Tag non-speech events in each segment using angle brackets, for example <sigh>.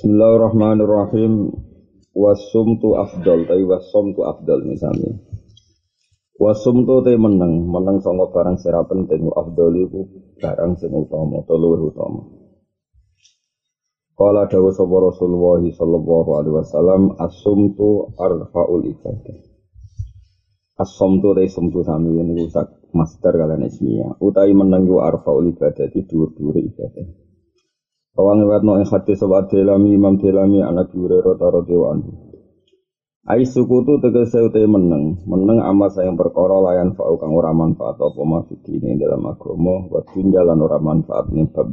Bismillahirrahmanirrahim. Wasumtu afdal, tapi wasumtu afdal misalnya. Wasumtu te meneng, meneng sangka barang sira penting afdal iku barang sing utama, luwih utama. Kala dawuh sapa Rasulullah sallallahu alaihi wasallam, asumtu arfaul ibadah. Asumtu te sumtu sami niku sak master kalian ismiyah. Utai meneng iku arfaul ibadah dhuwur-dhuwur ibadah. Kawan no ing hadis sahabat Delami Imam Delami anak Hurairah radhiyallahu anhu. Ai sukutu tegese utai meneng, meneng amal sayang perkara layan fa'u kang ora manfaat apa mafidine dalam agama wa jalan ora manfaat ning bab.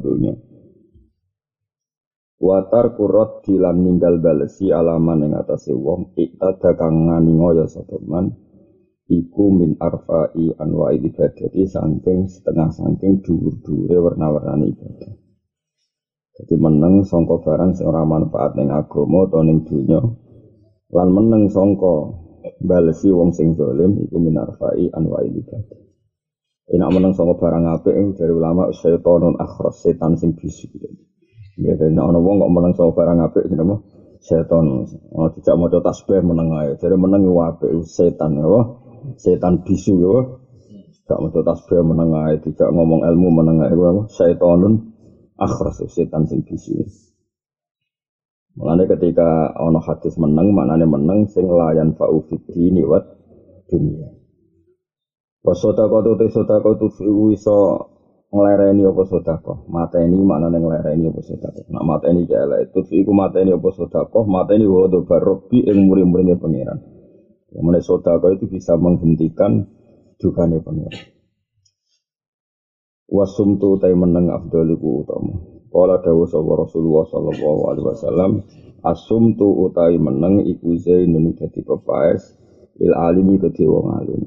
Watar kurot dilan ninggal balesi alaman ing atase wong iktada kang ngani ngoyo sapa man iku min arfa'i anwa'i ibadati saking setengah saking dhuwur-dhuwure warna-warnane ibadah. Jadi meneng songko barang ora manfaat ning agama utawa ning dunya. Lan meneng songko balesi wong sing zalim iku minarfai anwa'i ibadah. Enak meneng songko barang apik dari ulama syaitonun akhras setan sing bisu. Ya dan ana wong kok meneng songko barang apik jenenge setan. Tidak mau tasbih meneng ae. Jadi meneng apik setan ya. Setan bisu ya. Mau tasbih meneng ae, tidak ngomong ilmu meneng ae. Syaitonun akhras setan sing bisu. Mulane ketika ana hadis meneng, maknane meneng sing layan fa'u fitini wat dunia. Wasodako tu te sodako tu iso nglereni apa sodako. Mateni maknane nglereni apa sodako. Nak mateni jala itu iku mateni apa sodako. Mateni wado barobi ing muri-murine pangeran. Yang sodako itu bisa menghentikan dukane pangeran. Wasumtu tay meneng afdaliku utama. Kala dawu sapa Rasulullah sallallahu alaihi wasallam asumtu utai meneng iku zainun dadi pepaes il alimi kedhe wong alim.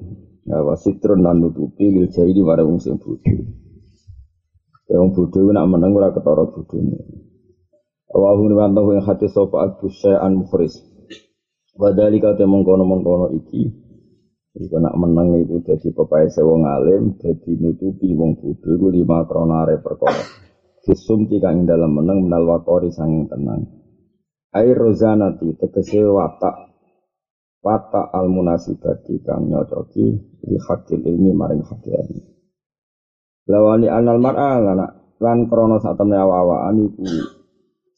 Ya wasitrun lan nutupi lil jahili marang wong sing bodho. Ya wong bodho nak meneng ora ketara bodhone. Wa ing hati sapa abu syai'an mukhris wa dalika te mengkono-mengkono iki Iku nak menang itu jadi pepai sewong alim, jadi nutupi wong bodho iku lima kronare perkara. Fisum tika ing dalam menang menal wakori sanging tenang. Air rozanati tegese watak watak al munasibati kang nyocoki di hakil ilmi maring hakil. Lawani anal mar'a lana lan krono sak temne awa-awaan iku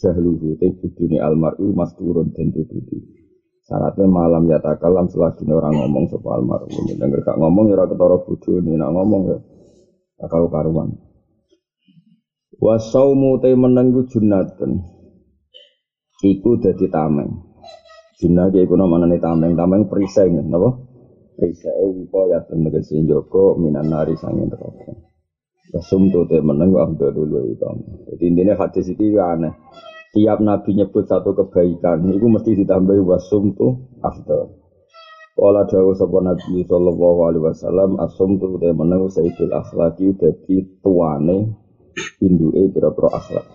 jahluhu te budune al mar'u masturun den tutupi. Syaratnya malam ya takalam selagi orang ngomong soal almarhum. Dengar kak ngomong ya ketara bodoh ini nak ngomong ya akal karuan. Wasaumu te menenggu junatun. Iku dadi tameng. Junah ki iku namane tameng, tameng perisai napa? Perisai wipo ya tegese joko minan nari sangin neraka. Wasum tu te meneng wa dulu utama. Jadi intinya hadis iki aneh tiap nabi nyebut satu kebaikan itu mesti ditambahi wasum tuh afdal. Kala dawuh sapa Nabi sallallahu alaihi wasallam asum tu te meneng sayyidul akhlaqi dadi tuane induke pira-pira akhlak.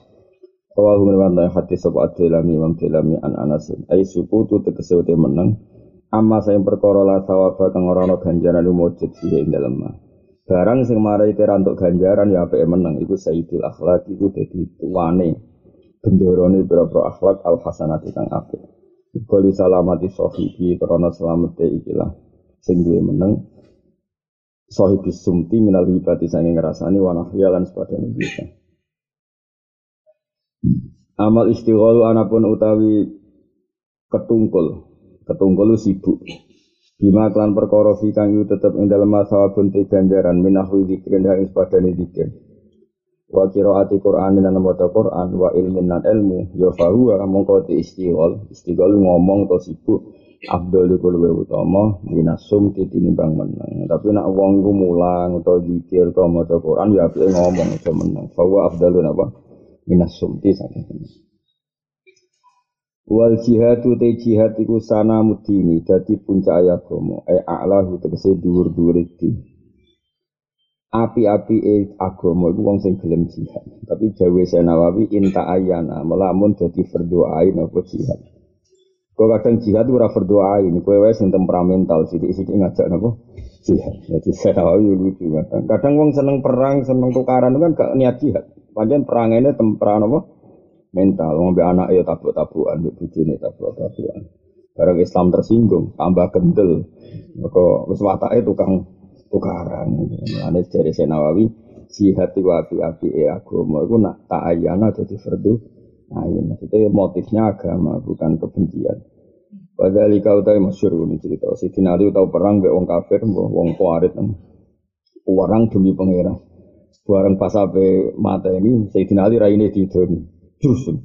Kawahu menwanta hati sapa Adilami Imam Dilami an Anas. Ai suku tu tegese te meneng amma sing perkara la sawaba kang ora ana ganjaran mujud ing dalem Barang sing marai kira untuk ganjaran ya apike meneng iku sayyidul akhlaq iku dadi tuane bendorone berapa akhlak al hasanati kang apik. Kali salamati sahibi karena selamete ikilah sing duwe meneng sahibi sumti minal hibati sange ngrasani wa nahya lan sepadane bisa. Amal istighalu anapun utawi ketungkul, ketungkul sibuk. Bima klan perkara fi kang tetep ing dalem masawabun te ganjaran minahwi zikrin ing sepadane zikir wa qiraati Qur'an lan maca Qur'an wa ilmin lan ilmu ya fahuwa mongko di istighol istighol ngomong to sibuk Abdul iku luwih utama minasum tinimbang meneng. Tapi nak wong ku mulang utawa zikir utawa maca Quran ya apike ngomong aja meneng. Fahuwa afdalun apa? Minasum ti saking wal jihadu te jihad iku sana mudini dadi puncak agama e a'lahu tegese dhuwur-dhuwur iki api-api e agama iku wong sing gelem jihad. Tapi jawe Nawawi inta ayana melamun dadi berdoain apa jihad. Kau kadang jihad ora berdoain, kowe wae sing temperamental sithik-sithik ngajak napa jihad. Jadi Nawawi lucu kadang. Kadang wong seneng perang, seneng tukaran kan gak niat jihad. Pancen perangane temperan apa mental. Wong anak ya tabuk-tabukan, mbek bojone tabuk-tabukan. Barang Islam tersinggung, tambah gendel. Maka wis watake tukang tukaran. Ane dari Senawawi, jihad itu api-api e agama itu nak tak ayana jadi fardu ayin. Maksudnya motifnya agama bukan kebencian. Padahal kau tahu masyur ini cerita. Si Ali tahu perang be wong kafir, wong kuarit, orang demi pangeran. Barang pas sampai mata ini, Sayyidina Ali raine didoni. Justru.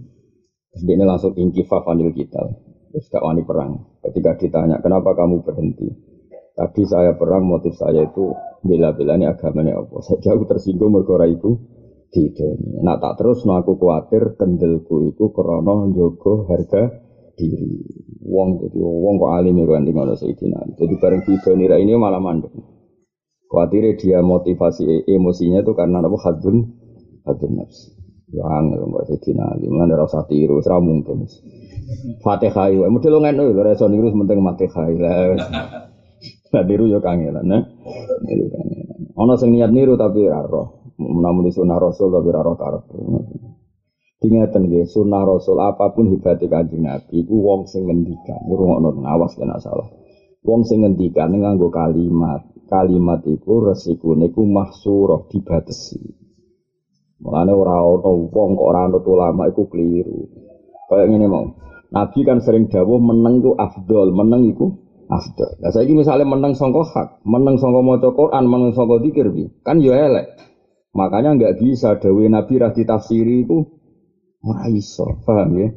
Dia langsung ingkifah fanil kita. Terus gak wani perang. Ketika ditanya, kenapa kamu berhenti? Tadi saya perang, motif saya itu bela-bela ini agamanya apa. <laughs> Saya jauh tersinggung mergora itu tidak. Nah tak terus, nah aku khawatir kendelku itu krono jogo harga diri. Wong jadi wong kok alim ya kan tinggal Sayyidina. Jadi bareng tidak ini malah mandek. Khawatir dia motivasi emosinya itu karena apa hadun hadun nafsi. Ya angel mbak Sayyidina Ali. Mana rasa tiru, serah mungkin. Fatihah itu, model ngono lho reso niru penting Fatihah. Lah niru yo kangelan, nah. Niru kangelan. Ana sing niat niru tapi ora roh. Namun sunah Rasul tapi ora roh karep. Ingatan nggih, sunah Rasul apa pun hebatnya Kanjeng Nabi iku wong sing ngendikan. Ngrungokno awas kena salah. Wong sing ngendikan nganggo kalimat. Kalimat iku resikune iku mahsurah dibatesi. Mulane ora ana wong kok ora ulama keliru. Kayak ngene mau. Nabi kan sering dawuh meneng ku afdol, meneng afdol. Lah saiki misalnya meneng sangka hak, meneng sangka maca Quran, meneng sangka zikir bi, kan ya elek. Makanya nggak bisa dawuh Nabi ra ditafsiri iku ora iso, paham ya?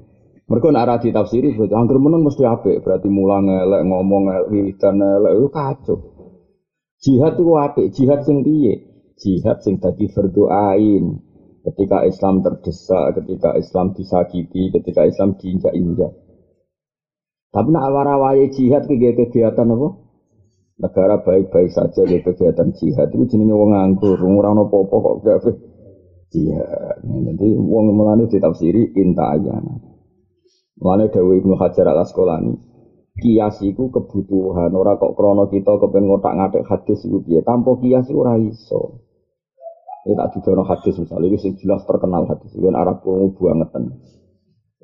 Mereka nak ra ditafsiri berarti angger meneng mesti apik, berarti mulang elek, ngomong elek, wiridan elek, itu kacau. Jihad itu apik, jihad sing piye? Jihad sing tadi berdoain, ketika Islam terdesak, ketika Islam disakiti, ketika Islam diinjak-injak. Tapi nak warawai jihad ke kegiatan apa? Negara baik-baik saja ke kegiatan jihad itu jenenge wong nganggur, ora ono apa-apa kok gak jihad. Nanti wong melane ditafsiri inta ayana. Mulane Dewi Ibnu Hajar Al Asqalani, kias iku kebutuhan ora kok krono kita kepen ngotak-ngatik hadis iku piye. Tanpa kias ora iso. Ini tak didono hadis misalnya, ini jelas terkenal hadis. Ini Arab kuno bangetan.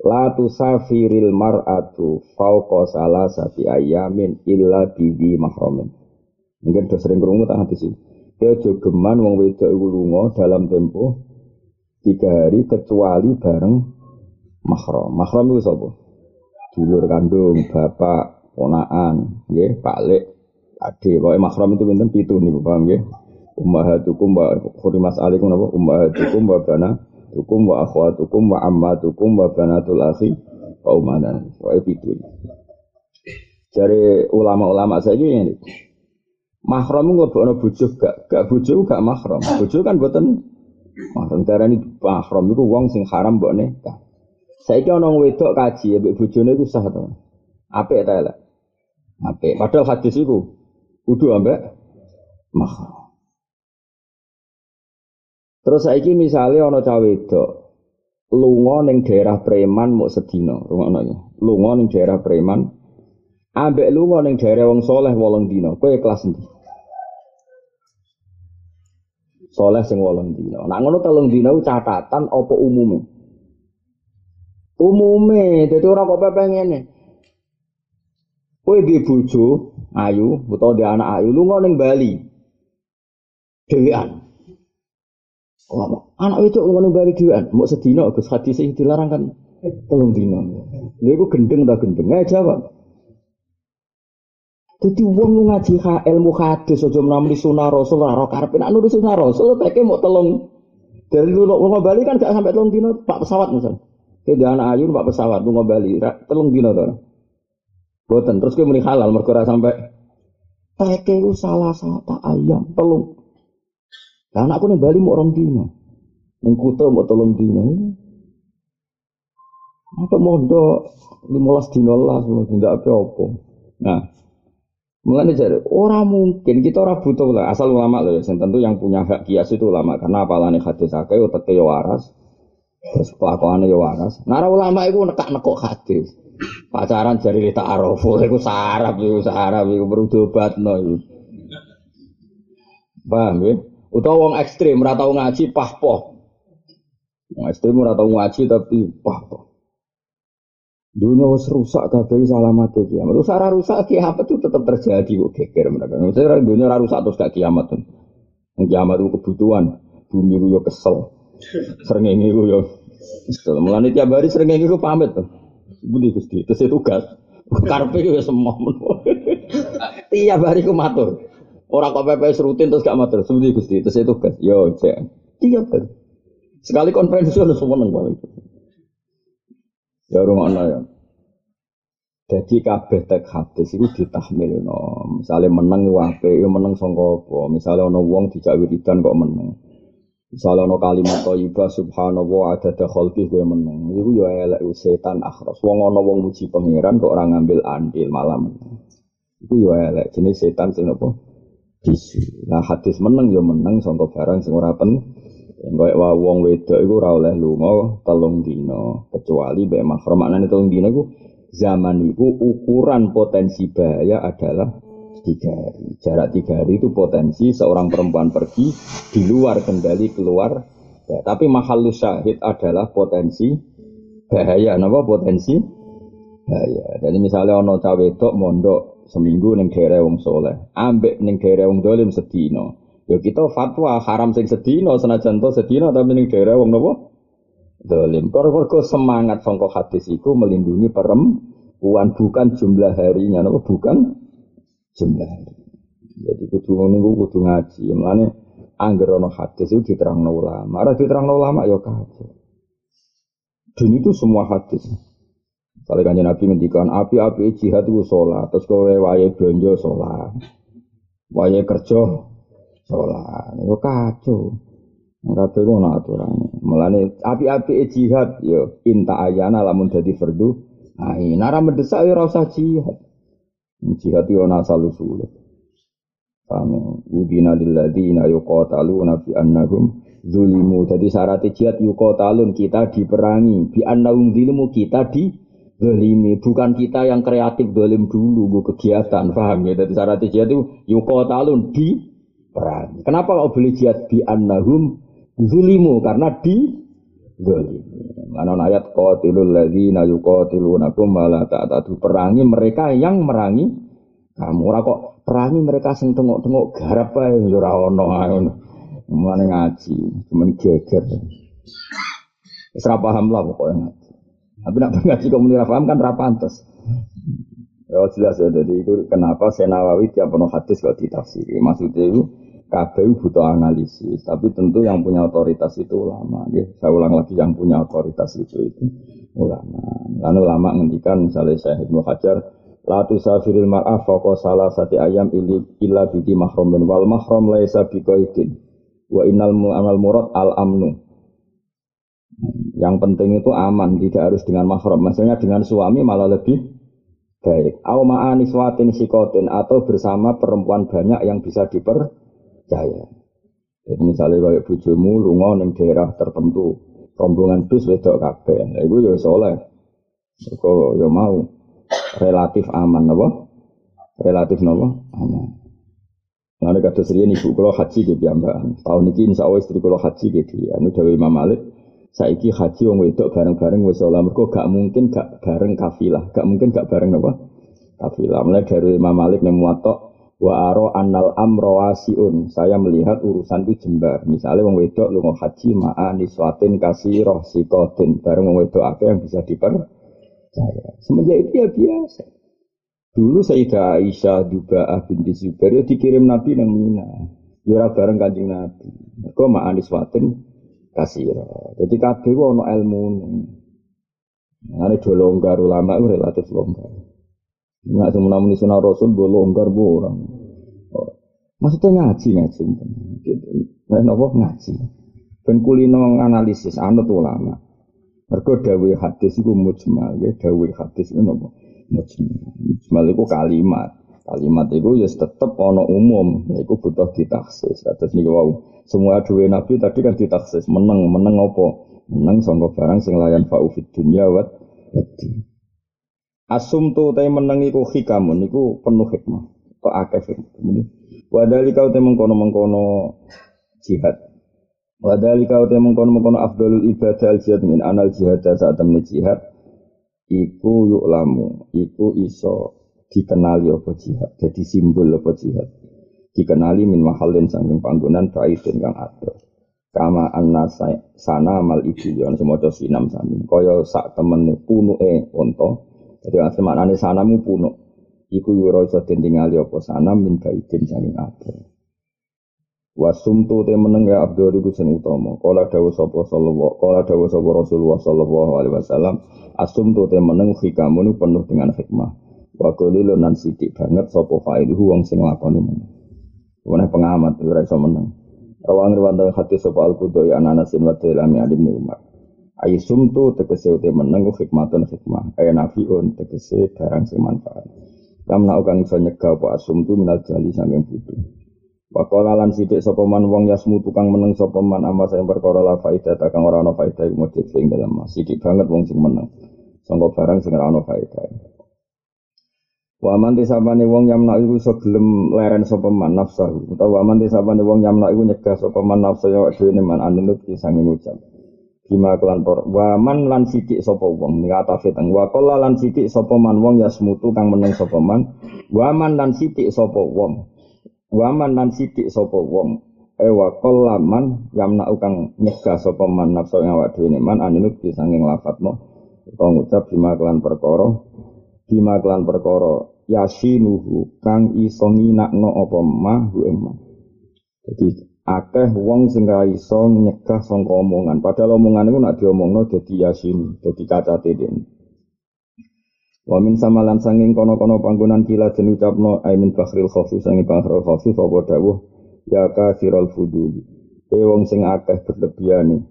La tusafiril mar'atu fauqa salasati ayamin illa bidi mahramin. Mungkin udah sering kerungu tak hadis ini. Dia jogeman wong wedok iku lunga dalam tempo tiga hari kecuali bareng mahram. Mahram itu sapa? Dulur kandung, bapak, ponaan, nggih, Lek, ade. Pokoke mahram itu pinten pitu niku, paham nggih? ummahatukum wa khurimas alaikum apa ummahatukum wa banatukum wa akhwatukum wa ammatukum wa banatul akhi wa umadan wa itu dari ulama-ulama saya ini mahram nglebokno bojo gak gak bojo gak mahram. Bojo kan boten mahram. Darani mahram iku wong sing haram mbok nikah saiki ana wedok kaji mbek bojone iku sah to. Apik ta elek? Apik. Padahal hadis iku kudu ambek mahram Terus saiki misalnya ana cawe wedok lunga ning daerah preman mau sedina, rungokno ya. Lunga ning daerah preman ambek lunga ning daerah wong soleh wolong dina. Kowe kelas endi? Soleh sing wolong dina. Nak ngono telung dina catatan apa umume? Umume, dadi ora kok pepe ngene. Kowe di bojo ayu utawa di anak ayu lunga ning Bali. Dewean. Anak itu ngono bari dhewean, mau sedina Gus hadis sing dilarang kan telung dina. Lha iku gendeng ta gendeng? Ae jawab. Dadi wong ngaji ha ilmu hadis aja menamuni sunah Rasul ora karepe nek nurut sunah Rasul teke mau telung dari lu mau Bali kan gak sampai telung dina Pak pesawat misal. Ke anak ayu Pak pesawat lu Bali telung dina to. Boten terus kowe muni halal mergo ora sampai teke salah satu ayam telung lah anakku ning Bali mau orang dino. Ning Kuta mau tolong dino. Apa mondok 15 dino lah tidak apa-apa. Nah, Mulanya jadi orang mungkin kita orang butuh lah asal ulama loh, yang tentu yang punya hak kias itu ulama karena apalane hadis akeh otak yo waras, terus kelakuannya yo waras. Nara ulama itu nekak nekok hadis, pacaran jadi kita arofu, <laughs> itu sarap itu sarap itu berudobat no itu. Paham ya? Utawa wong ekstrim ora tau ngaji pahpoh. Nah, SD ora tau ngaji tapi wah. Dunia wis rusak kabeh salamat kiamat. Rusak ora rusak kiamat itu tetap terjadi kok geger mereka. Maksudnya dunia ora rusak terus gak kiamat tuh. Kiamat itu kebutuhan. Bumi ku yo kesel. Srengenge ku yo kesel. Mulane tiap hari srengenge ku pamit tuh. Budi Gusti, terus tugas. Karpe ku semua. <laughs> Tiap hari ku matur. Orang kok PPS rutin terus gak matur. Budi Gusti, terus tugas. Yo, cek. Tiap hari. Sekali konferensi udah semua neng paling. Ya rumah ya. Jadi kabeh tek hadis itu ditahmil no. Misalnya menang wape, ya menang songko. Misalnya ono wong dijak wiridan kok menang. Misalnya ono kalimat thayyibah subhanallah ada khalqih gue menang. Iku ya elek setan akhros. Wong ono wong muji pangeran kok orang ngambil andil malam. Iku ya elek jenis setan sing apa? Nah hadis menang ya menang songko barang sing ora pen Enggak wa wong wedok iku ora oleh lunga telung dina kecuali mbek mahram. Maknane telung dina iku zaman itu ukuran potensi bahaya adalah tiga hari. Jarak tiga hari itu potensi seorang perempuan pergi di luar kendali keluar. Ya, tapi mahal syahid adalah potensi bahaya. Napa potensi bahaya. Jadi misalnya ono cawe mondok seminggu neng daerah wong soleh, ambek neng daerah wong dolim sedino. Ya kita fatwa haram sing sedina senajan to sedina tapi ning daerah wong napa? Dolim. Kok semangat sangka hadis iku melindungi perempuan bukan jumlah harinya napa bukan jumlah hari. Jadi kudu niku kudu ngaji. Mulane angger ana hadis itu diterangno ulama. Ora diterangno ulama ya kacau. Dan itu semua hadis. Kalau kanjeng Nabi ngendikan api-api jihad itu sholat, terus kowe wae belanja sholat, wae kerja sholat. Itu kacau. Kabeh ku ana aturane. Mulane api-api jihad yo inta ayana lamun dadi fardu. Nah, nara mendesak ya ora usah jihad. Jihad yo ana asal usul. Paham? Udina lilladzina fi annahum zulimu. Jadi syarat jihad yuqatalun kita diperangi, bi annahum zulimu kita di zalimi. Bukan kita yang kreatif zalim dulu, gue kegiatan, paham ya? Jadi syarat jihad itu yuqatalun di perang. Kenapa kau beli jihad di annahum zulimu karena di zalim. Mana ayat qatilul ladzina yuqatilunakum wala ta'tadu perangi mereka yang merangi kamu. Ora kok perangi mereka sing tengok-tengok garap ae yo ora. Mulane ngaji, cuman geger. Wis ora paham lah pokoknya. Tapi nak ngaji kok muni paham kan ora pantes. Ya jelas ya, jadi itu kenapa Senawawi tiap penuh hadis kok ditafsiri. Maksudnya itu kabeh butuh analisis, tapi tentu yang punya otoritas itu ulama. Ya. Saya ulang lagi yang punya otoritas itu itu ulama. Lalu ulama ngendikan misalnya saya Ibnu Hajar, la tusafiril mar'ah faqo salah sati ayam illa bidi mahramin wal mahram laisa biqaidin wa innal amal murad al amnu. Yang penting itu aman, tidak harus dengan mahram. Maksudnya dengan suami malah lebih baik. Au ma'aniswatin sikotin atau bersama perempuan banyak yang bisa diper percaya. Jadi misalnya kayak bujumu lunga ning daerah tertentu, rombongan bus wedok kabeh. Iku ya soleh. Kok ya mau relatif aman apa? Relatif napa? Aman. Lalu kata serian ibu kalau haji gitu ya mbak. Tahun ini insya Allah istri kalau haji gitu ya. Ini Dewi Imam Malik. Saiki haji wong wedok bareng-bareng wis ora mergo gak mungkin gak bareng kafilah, gak mungkin gak bareng apa? Kafilah. Mulai dari Imam Malik nemu watok Wa aro annal amro wasiun. Saya melihat urusan itu jembar. Misalnya wong wedok lu mau haji ma'a niswatin kasih roh sikotin. Bareng wong wedok apa yang bisa dipercaya. Semenjak itu ya biasa. Dulu Sayyidah Aisyah Duba'ah binti Zubair ya dikirim Nabi nang Mina. Ya bareng kanjeng Nabi. Kok ma'a niswatin kasih roh. Jadi kabeh ono ilmu. Ini do longgar ulama itu relatif longgar. Nggak semua namun sunnah Rasul gue longgar gue orang. Maksudnya ngaji ngaji. Nah, apa ngaji. Ben kulino analisis anut ulama. Mergo dawe hadis itu mujmal ya dawe hadis itu apa? Mujmal. Mujmal itu kalimat. Kalimat itu ya tetap ono umum, itu butuh ditaksis. Terus nih wow, semua dua nabi tadi kan ditaksis, menang, menang apa? Menang sangka barang sing layan fa'ufid dunya wat Asum tu tay menangi ku hikamun niku penuh hikmah. Kok akeh hikmah. Wadali kau te mengkono mengkono jihad. Wadali kau te mengkono mengkono afdalul ibadah al jihad min anal jihad saat temen jihad iku yuk lamu iku iso dikenali apa jihad jadi simbol apa jihad. Dikenali min mahalin sangking panggonan baidin kang adoh kama anna sana mal ibu yang semoga sinam sami kaya sak temen punuke onto. Jadi semaknane sanamu punuk. Iku yura iso den tingali apa sanam min baidin sangking adoh Wasumtu te meneng ya Abdul iku sing utama. Kala dawuh sapa sallallahu kala dawuh sapa Rasulullah sallallahu alaihi wasallam, asumtu te meneng hikamun penuh dengan hikmah. Wa qalilun nan sithik banget sapa failuhu wong sing lakoni meneng. Wene pengamat ora iso meneng. Rawang riwayat hati sapa al-Qudai ananasin wa tilami alim Umar. Ayi sumtu tegese te meneng hikmatun hikmah. Kaya nafiun tegese barang sing manfaat. Kamna ukang iso nyegah apa asumtu minal jali saking butuh. Wakola lan sidik sapa man wong yasmu tukang meneng sapa man ama sing perkara la faedah ta kang ora ana faedah iku dalam. Sidik banget wong sing meneng. Sangka barang sing ora ana faedah. Wa man tisabane wong yamna iku iso gelem leren sapa man nafsahu. Utawa wa man tisabane wong yamna iku nyegah sapa man nafsu ya dhewe man anunut kisang ngucap. Bima kelan por wa man lan sidik sapa wong ning atafe teng wa qala lan sidik sapa man wong yasmutu kang meneng sapa man. Wa man lan sidik sapa wong Waman nan sidik sapa wong. Ewa kolaman yamna ukang nyegah sapa man nafsu awak dhewe man lafadzno utawa ngucap bima kelan perkara bima kelan perkara yasinuhu kang iso nginakno apa mah ing jadi akeh wong sing ra iso nyegah sangka omongan. Padahal omongan iku nek diomongno dadi yasin dadi kacate dene. Wa min samalan sanging kono-kono panggonan kila den ucapno ai min bakhril khofi sanging bakhril khofi apa dawuh? Ya kafirul fuduli. E wong sing akeh berlebihan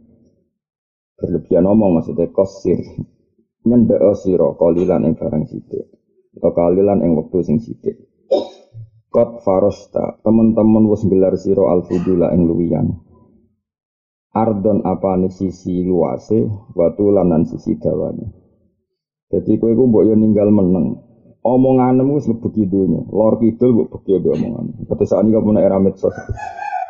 berlebihan omong maksudnya kosir nyendek sira kalilan ing barang sithik atau kalilan ing wektu sing sithik Kot farosta teman-teman wis gelar sira al fudula ing luwian Ardon apa sisi luase watu lanan sisi dawane jadi kowe iku mbok yo ninggal meneng. Omonganmu wis mlebu dunya. Lor kidul mbok beki mbek omongan. Kata saat ini kamu era medsos.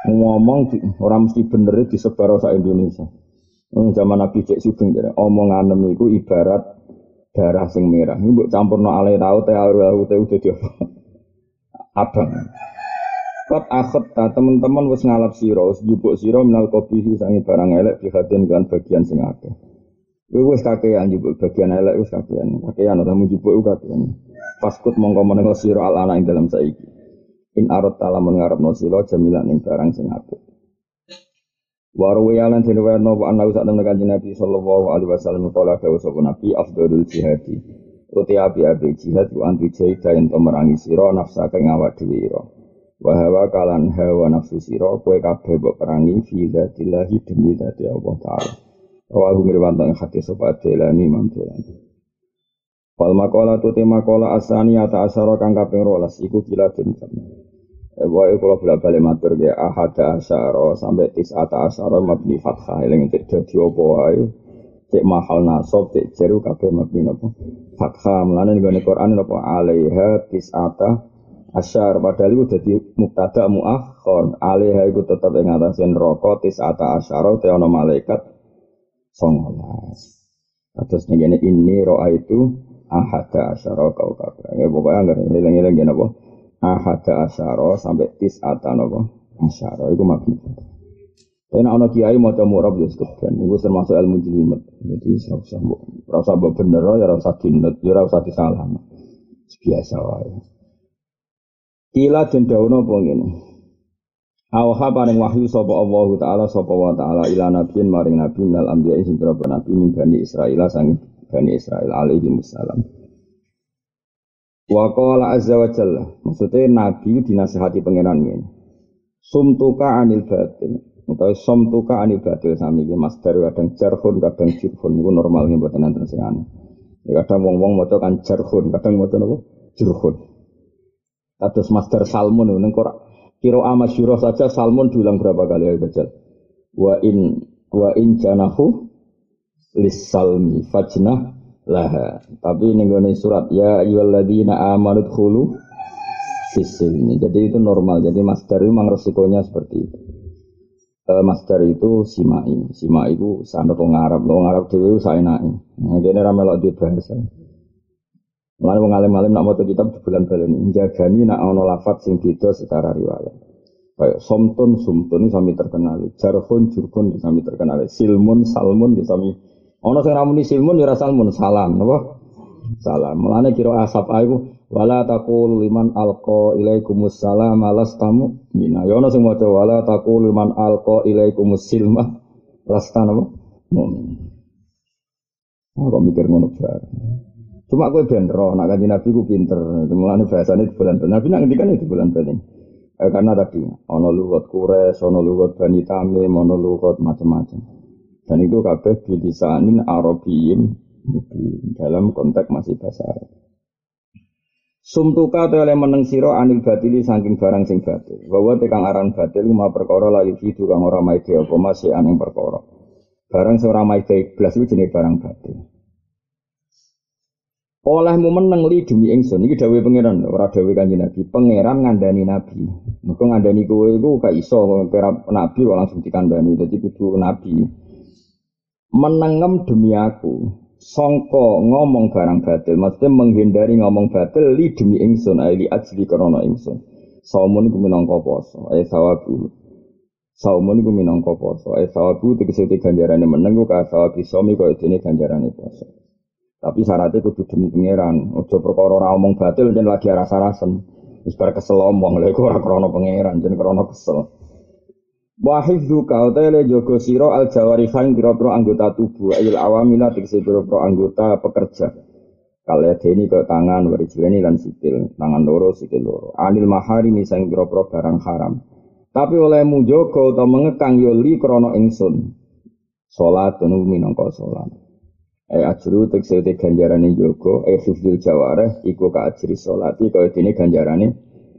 Ngomong orang mesti bener disebar sa Indonesia. Zaman Nabi Cek Sugeng jadi omongan iku ibarat darah sing merah. Ini mbok campurno alai tau teh aru teh udah dia abang. Kot akhot ta teman-teman wis ngalap sira, wis jupuk sira minal kopi sangi barang elek dihatin kan bagian sing akeh. Wis kakean njupuk bagian elek wis kakean. Kakean ora mu njupuk kakean. Paskut mongko menengo sira al ana ing dalam saiki. In arot tala ngarepno sira jamilan ing barang sing apik. Waru yalan sing wae nopo ana sak temen kanjeng Nabi sallallahu alaihi wasallam kala dawuh sapa Nabi afdalul jihadi. Uti api api jihad ku antu jaida yen pemerangi sira nafsa kang awak dhewe. Wa kalan hawa nafsu sira kowe kabeh mbok perangi fi dzatillahi demi dzati Allah taala. Rawahu mirwanto yang hati sopat jelani imam jelani. Wal makola tu te makola asani ata asaro kang kaping rolas iku kila den Eh wae kula bola balik matur ya ahada asaro sampai tis ata asaro mabni fathah eling cek dadi apa wae. Cek mahal nasab cek jeru kabeh mabni napa. Fathah mulane ning Quran napa alaiha tis ata asyar padahal itu jadi muktada muakhir alaiha iku tetep ing atase neraka tis ata asyara te ana malaikat songolas. Terus nih ini roa itu ahada asyara kau kabeh. Ya pokoknya nggak ngiling-ngiling gini apa? Ahada asyara sampai tis atan apa? Asyara itu mabni. Tapi nak ono kiai mau coba murab ya sekalian. Itu termasuk ilmu jelimet. Jadi rasa rasa bener ya rasa dinut ya rasa disalah. Biasa wae. Kila den dawono apa ngene. Awha paring wahyu sapa Allah taala sapa wa taala ila nabiyin maring nabi minal anbiya sing nabi min bani Israil sang bani Israil alaihi wasallam. Wa qala azza wa jalla maksudnya nabi dinasihati pangeran ngene. Sumtuka anil batil utawa sumtuka anil batil sami iki masdar kadang jarhun kadang jirhun niku normal nggih mboten enten sing aneh. Ya kadang wong-wong maca kan jarhun kadang maca napa jirhun. Kados masdar salmun ning Quran Kiro amasyurah saja Salmon diulang berapa kali ya Gajal? Wa in wa in janahu salmi fajnah laha. Tapi ini gue surat ya ayyuhalladzina amanu khulu fisilmi. Jadi itu normal. Jadi master itu memang resikonya seperti itu. uh, master itu simai. Simai itu sanad wong Arab, wong Arab dhewe saenake. Nah, kene ra melok di bahasa. Mulane wong alim-alim nak maca kitab bulan baleni njagani nak ana lafat sing beda secara riwayat. Kayak somtun sumtun sami terkenal, jarhun jurkun sami terkenal, silmun salmun sami ana sing ramuni silmun ya salmun salam napa? Salam. Mulane kira asap aku wala taqul liman alqa ilaikumus salam alastamu mina. Ya ana sing maca wala taqul liman alqa ilaikumus silma lastan apa? Mumin. Aku mikir ngono bareng. Cuma gue benro, nak kaji nabi gue pinter. Mulane bahasanya di bulan. Nabi nak ngendikan itu bulan bulan. Eh, karena tadi ono lugat kures, ono lugat bani tamim, ono lugat macam-macam. Dan itu kabeh bilisanin Arabiyin dalam konteks masih bahasa Arab. Sumtuka oleh meneng siro anil batili saking barang sing batil. Bahwa tekang aran batil ma perkara layu fidu kang ora maide apa masih aneng perkara. Barang seorang maide iblis itu jenis barang batil. Olehmu meneng li demi ingsun. Iki dawuhe pangeran ora dawuhe kanjeng Nabi. Pangeran ngandani nabi. Mergo ngandani kowe iku gak iso kira nabi kok langsung dikandani. Dadi kudu nabi menengem demi aku songko ngomong barang batil maksudnya menghindari ngomong batil li demi ingsun li ajli krana ingsun saumun iku minangka poso ae sawabu saumun iku minangka poso ae sawabu tegese ganjarane meneng ku sawabi somi kaya dene ganjarane poso tapi syaratnya kudu demi pangeran. Ojo perkara ora omong batil jen lagi rasa-rasen. Wis bar kesel omong lha iku ora krana pangeran, jen krana kesel. Wa hifdzu ka le jogo sira al jawarihan pira-pira anggota tubuh ayil awamila tegese pira-pira anggota pekerja. Kalian deni ke tangan, warijileni lan sikil, tangan loro, sikil loro. Anil mahari misang pira-pira barang haram. Tapi oleh mujogo atau mengekang yoli krono ingsun. Salat tunu minangka salat. Eh ajru tekse te ganjarane yoga, eh hifdzul jawareh iku ka ajri salati kaya dene ganjarane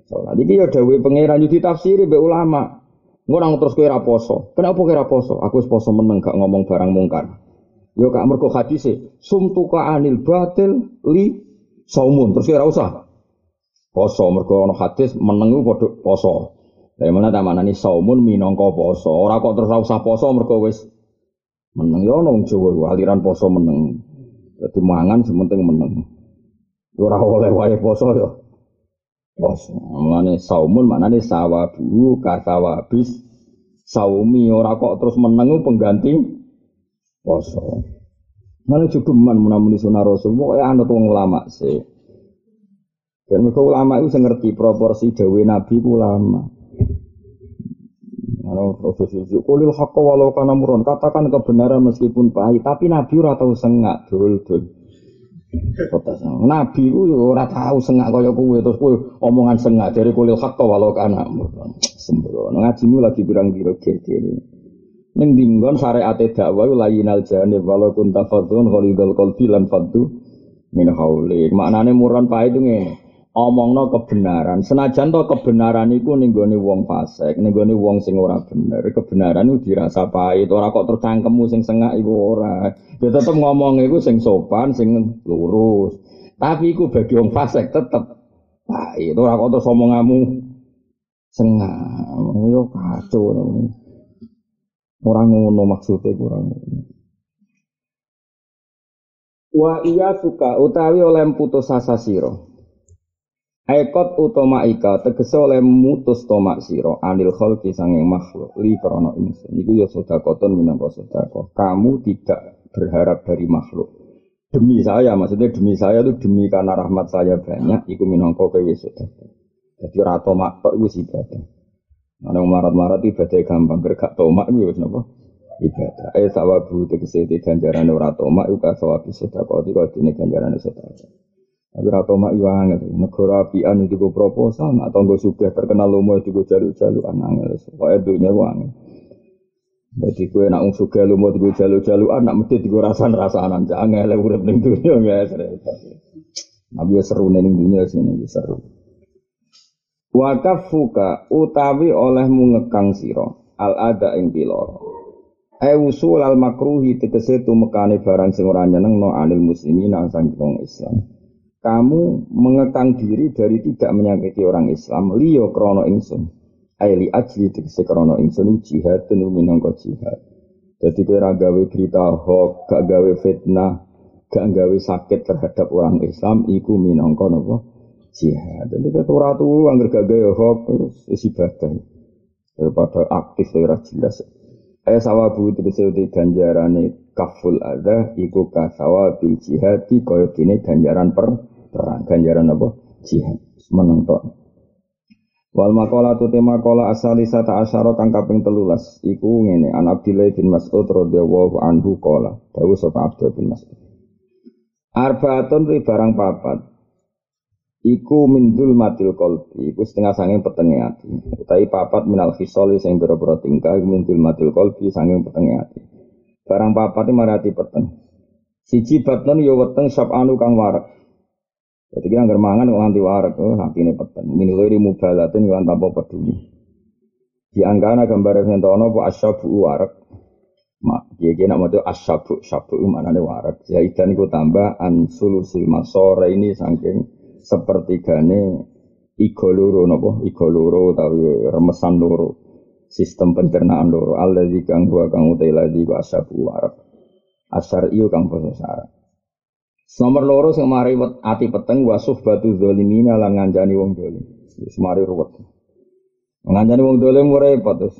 salat. Iki ya dawuhe pangeran yo ditafsiri mbek ulama. Ngono terus kowe ra poso. Kenapa kowe ra poso? Aku poso meneng gak ngomong barang mungkar. Yo gak mergo hadise sumtuka anil batil li saumun. Terus ora usah poso mergo ana hadis meneng iku padha poso. Lah mana ta manani saumun minangka poso. Ora kok terus usah poso mergo wis Meneng ya nong Jawa aliran poso meneng. Jadi mangan sementing meneng. Ora oleh wae poso ya. Poso. Mulane saumun maknane sawabu kasawabis saumi ora kok terus meneng pengganti poso. Mana cukup man menamuni sunnah rasul, pokoknya anut wong ulama sih. Dan mereka ulama itu ngerti proporsi dawe nabi ulama. Ana proses kulil haqqa walau kana muron. Katakan kebenaran meskipun pahit, tapi Nabi ora tahu sengak dul-dul. Nabi ku ora tahu sengak kaya kowe terus kowe omongan sengak dari kulil haqqa walau kana. Sembrono ngajimu lagi birang biro gede. Ning dinggon syariat dakwah layinal janib walau kunta khalidul qalbi lan fadhu min hauli. Maknane muron pahit itu ngene omongno kebenaran. Senajan to kebenaran iku ning gone wong fasik, ning gone wong sing ora bener. Kebenaran iku dirasa pahit, ora kok tercangkemmu sing sengak iku ora. Ya tetep ngomong iku sing sopan, sing lurus. Tapi iku bagi wong fasik tetep pahit. Ora kok terus omonganmu sengak. Yo kacau. Orang ngono maksudnya kurang Wa iya suka utawi oleh putus asa siro. Ekot utama ika tegese oleh mutus tomak siro anil kholki sanging makhluk li krono ingsun. Iku ya sodakoton minangka sodako. Kamu tidak berharap dari makhluk. Demi saya, maksudnya demi saya itu demi karena rahmat saya banyak. Iku minangka kowe sodako. Jadi rato mak tok iku ibadah. Ana marat-marat ibadah gampang, bergak tomak iku wis napa? Ibadah. Eh sawabu tegese tomak iku kasawabi sedekah iki kok dene ganjarane sedekah. Tapi rata mak yo angel. Negara apian itu gue proposal, nak tonggo sudah terkenal lomo itu gue jalu-jalu angel. Pokoknya dunia gue angel. Jadi gue nak ung suka lomo itu gue jalu-jalu anak mesti gue rasan rasanan angel. Urip ning dunia nggak repot. Nabi seru ning dunia sini seru. Wakafuka utawi olehmu ngekang siro al ada ing piloro. E usul al makruhi tegese tumekane barang sing ora nyeneng no anil muslimin sang Islam kamu mengekang diri dari tidak menyakiti orang Islam liyo krono ingsun Aili ajli tegese krana ingsun jihad tenu minangka jihad. Jadi kira gawe berita hoax, gak gawe fitnah, gak gawe sakit terhadap orang Islam, iku minangka napa jihad. Jadi kita ratu angger gak gawe hoax terus isi badan daripada aktif ora jelas. Ayah sawabu tegese ganjarane kaful ada iku kasawa bil jihad koyo kini ganjaran per perang. Ganjaran apa? Jihad. Menentok. Wal makola tu tema kola asali sata asyara kang kaping telulas. Iku ngene an Abdillah bin Mas'ud radhiyallahu anhu kola dawuh sapa Abdul bin Mas'ud. Arbaatun ri barang papat. Iku mindul matil kolbi iku setengah sanging petenge ati. Utawi papat minal khisoli sing boro-boro tingkah mindul matil kolbi sanging petenge ati. Barang papat iki marati peteng. Siji batun yo weteng sab anu kang warak jadi kita nggak mangan nganti warak, oh hati ini peteng. Minuliri mubalatin kan tanpa peduli. Di angkana gambar yang tahu bu asyabu warak. Mak, dia kira nama itu asyabu, syabu mana nih warak. Zaidan itu tambah ansulusil masore ini saking sepertigane igoloro nopo igoloro tapi remesan loro sistem pencernaan loro alladzi kang huwa kang utai ladzi wa asyabu warak. Asar iyo kang syarat. Nomor loro sing mari ati peteng wasuh batu zalimina lan nganjani wong dolim. Wis mari ruwet. Nganjani wong dolim ora repot terus.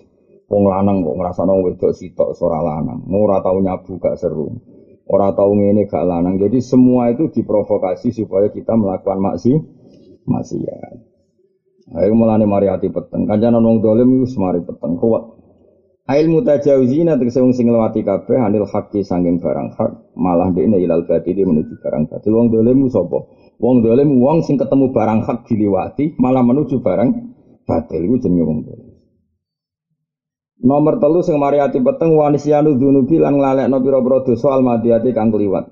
Wong lanang kok ngrasakno wedok sitok ora lanang. Ora tau nyabu gak seru. Ora tau ngene gak lanang. Jadi semua itu diprovokasi supaya kita melakukan maksi maksiat. Ayo mulane mari ati peteng. Kancanan wong dolim wis mari peteng ruwet. Ail mutajawizina tegese wong sing nglewati kabeh anil haqqi sanging barang hak malah dekne ilal batili menuju barang batil wong dolim sapa? Wong dolim wong sing ketemu barang hak diliwati malah menuju barang batil iku jenenge wong dolim Nomor telu sing mari ati peteng wanisyanu dzunubi lan nglalekno pira-pira dosa almadiyati kang kliwat.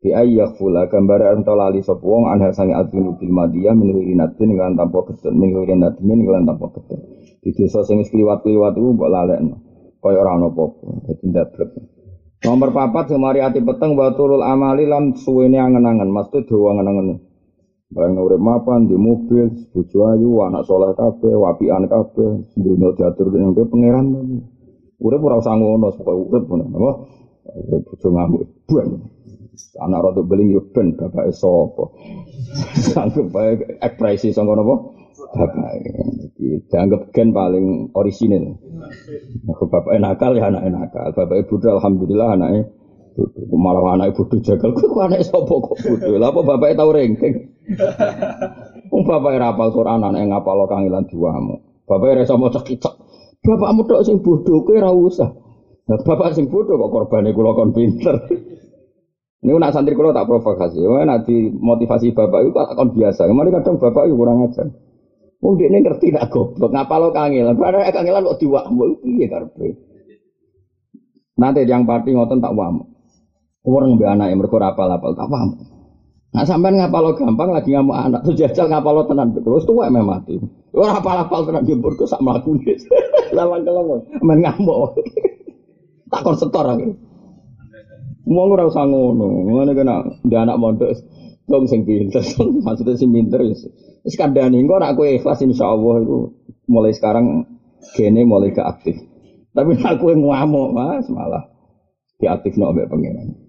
Bi ayyakfula gambar ento lali sapa wong anha sange adzunu bil madiyah min natin kan tanpa ketun min nadmin kan tanpa. Di dosa sing wis kliwat-kliwat iku mbok lalekno. Kaya ora ana apa-apa. Dadi ndablek. Nomor papat sing mari ati peteng wa turul amali lan suwene angen-angen, maksud dawa angen-angen. Bareng urip mapan di mobil, bojo ayu, anak soleh kabeh, wapian kabeh, dunia diatur ning pangeran. Urip ora usah ngono, pokoke urip ngono. Apa? Urip bojo ngamuk. Buan. Anak rada beling yo ben bapake sapa. <laughs> Sanggup bae ekspresi sangka? Bapak. Dianggap gen paling orisinil. Aku bapak nakal ya anak nakal. Bapak ibu alhamdulillah anaknya malah anak ibu jagal kok anak sapa kok bodoh. Lah apa bapak tahu rengking? Wong bapak ora hafal Quran anak ngapal kangilan diwamu. Bapak ora iso maca kitab. Bapakmu tok sing bodoh kowe usah. Nah, bapak sing bodoh kok korbane kula kon pinter. Ini nak santri kalau tak provokasi, wah nanti motivasi bapak itu akan biasa. Kemarin kadang bapak itu kurang ajar. Mungkin ini ngerti tak goblok, ngapa lo kangelan? Padahal kangelan kok diwamu, iya karpe. Nanti yang party ngotot tak wamu. Orang be anak yang berkor apal apal tak wamu. Nah sampai ngapa lo gampang lagi ngamuk anak tuh jajal ngapa lo tenan terus tua emang mati. Orang apal apal tenan jemput tuh sak melakukan. Lawan <laughs> kelong, main ngamuk. Tak konsetor aku. Wong ora usah ngono. Ngene kena anak mondok dong sing pinter. <laughs> Maksudnya sing pinter wis wis kandhani engko nek kowe ikhlas insyaallah itu mulai sekarang gene mulai ke aktif. Tapi <laughs> nek kowe ngamuk Mas malah diaktif no mbek pangeran.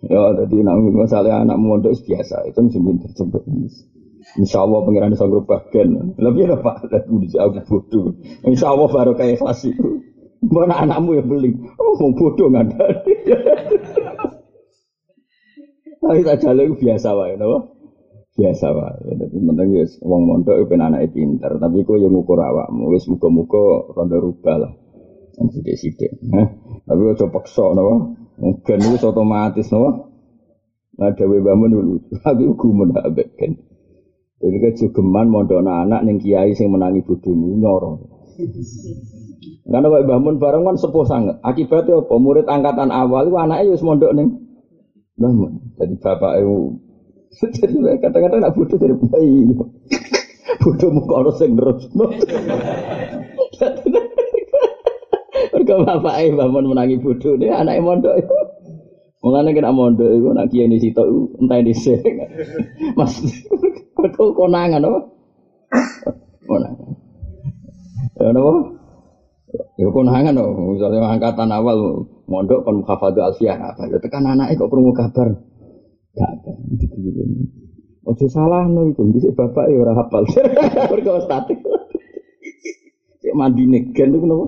Ya, jadi nak misalnya anak mondok biasa, itu mesti pinter cepet. Insya Allah pengiran bisa berubah gen. Lebih apa? Lebih aku bodoh. Insya Allah baru kayak ikhlas itu. Mana anakmu yang beli? Oh, bodoh nggak ada. Tapi tak jalan biasa wae, no? Biasa wae. Jadi penting ya, uang mondok itu kan anak pinter. Tapi kok yang ngukur awakmu, wis muka-muka rada rubah lah. Yang sidik-sidik. Eh? Tapi kok coba paksa, no? Mungkin itu otomatis, no? Nah, dewe bangun dulu. Tapi gumun abek kan. Jadi jogeman mondok anak yang kiai sing menangi bodohmu nyorong. Karena kalau bangun bareng kan sepuh sangat. Akibatnya apa? Murid angkatan awal itu anaknya ya mondok nih. Bangun. Jadi bapak itu <laughs> jadi kadang-kadang nak bodoh dari bayi. <laughs> Bodoh muka orang yang terus. <laughs> Mereka bapak itu bangun menangi bodoh nih anaknya mondok itu. Mulanya kena mondok itu nak kiai ini situ entah di Mas, kau konangan apa? Konangan. Ya napa? Ya konangan loh, misalnya angkatan awal mondok kon hafadhu alfiyah apa ya tekan anake kok krungu kabar. Gak apa. Ojo salah no itu, bisa bapak ya orang hafal. <laughs> Mereka statik. Cek mandi negen itu kenapa?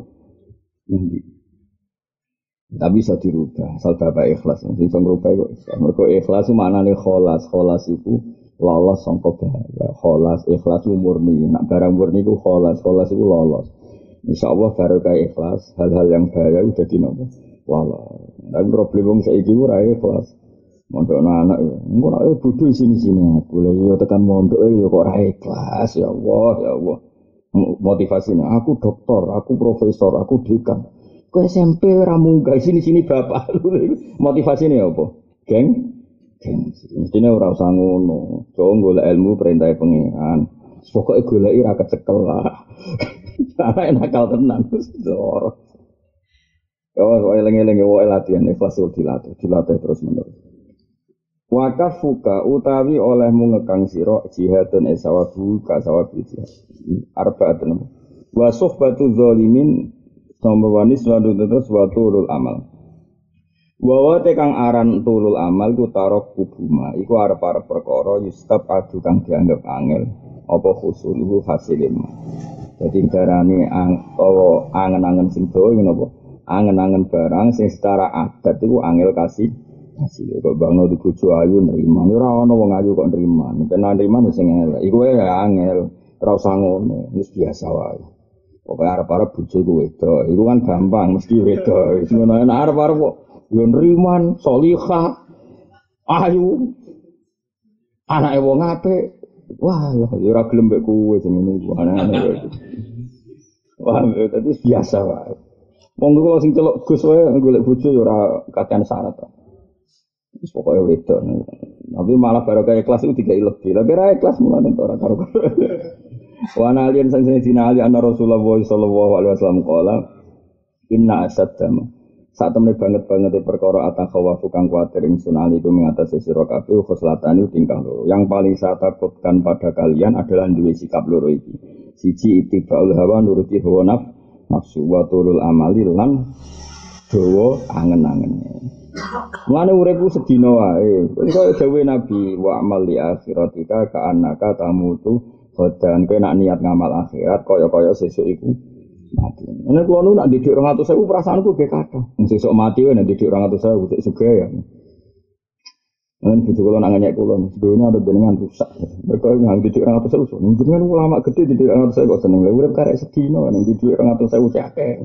Mandi. Tapi bisa dirubah, asal bapak ikhlas. Sing bisa ngerubah kok. Mereka ikhlas nih kholas, kholas itu lolos sangka bahaya. Kholas, ikhlas murni. Nak barang murni itu kholas, kholas itu lolos. Insya Allah baru kayak ikhlas, hal-hal yang bahaya udah di Lolos. Tapi problem saya ini ora ikhlas. Mondok anak ya. Engko nek bodho sini-sini aku. Lah yo tekan mondok ya kok ora ikhlas ya Allah, ya Allah. Motivasinya aku dokter, aku profesor, aku dekan. Kok SMP ora munggah sini-sini bapak <laughs> lu. Motivasinya apa? Geng? Geng. Mestinya ora usah ngono. Coba golek ilmu perintah pengiran. Pokoknya golek ira kecekel lah. <laughs> Anak nakal tenan. Dor. Oh, eling-eling wae latihan ikhlas dilatih, dilatih terus menerus. Wakafuka utawi olehmu ngekang sira jihadun esawabu ka sawabu jihad. Arbaatun. Wa suhbatu zalimin nomor wanis wa terus wa turul amal. Wa kang aran tulul amal ku tarok kubuma iku arep-arep perkara yustab adu kang dianggap angel apa khusuluhu hasilin. Jadi darani ang angen-angen sing dawa napa? Angen-angen barang sing secara adat iku angel kasih Hasil kok bangno di bojo ayu nerima. Ora ana wong ayu kok nerima. Nek nerima sing elek. Iku ya angel. Ora usah ngono. Biasa wae. Pokoke arep-arep bojo iku wedok. Iku kan gampang mesti wedok. Wis ngono nek arep-arep kok yo neriman, salihah, ayu. Anake wong apik. Wah, ya ora gelem mek kowe ngono iku aneh-aneh. Wah, tadi biasa wae. Wong kok sing celok Gus wae golek bojo ya ora kakean syarat. Pokoknya wedok. Tapi malah baru kayak kelas itu tiga lebih. Tapi raya kelas mulai orang karo. <laughs> Wana alian sang sang dina ali anna Rasulullah sallallahu alaihi wasallam qala inna asad dama. Saat temen banget banget perkara atang khawafu kang kuatir ingsun aliku mengatasi sira kabeh khoslatani tingkah loro. Yang paling saya takutkan pada kalian adalah duwe sikap loro iki. Siji ittiba'ul hawa nuruti hawa naf nafsu wa turul amali lan dawa angen-angene. Mulane uripku sedina wae. Kaya dawuh Nabi wa amal li akhiratika ka annaka tamutu badan kowe nak niat ngamal akhirat kaya-kaya sesuk iku mati. Nek kula nu nak didik 200.000 perasaanku ge kathah. Sesuk mati wae nak didik 200.000 sik suge ya. Bojo kula nak nganyek kula, dunia ada jenengan rusak. Mereka ngang didik 200.000. Jenengan ulama gede didik 200.000 kok seneng. Lha urip karek sedina nang didik 200.000 cakek.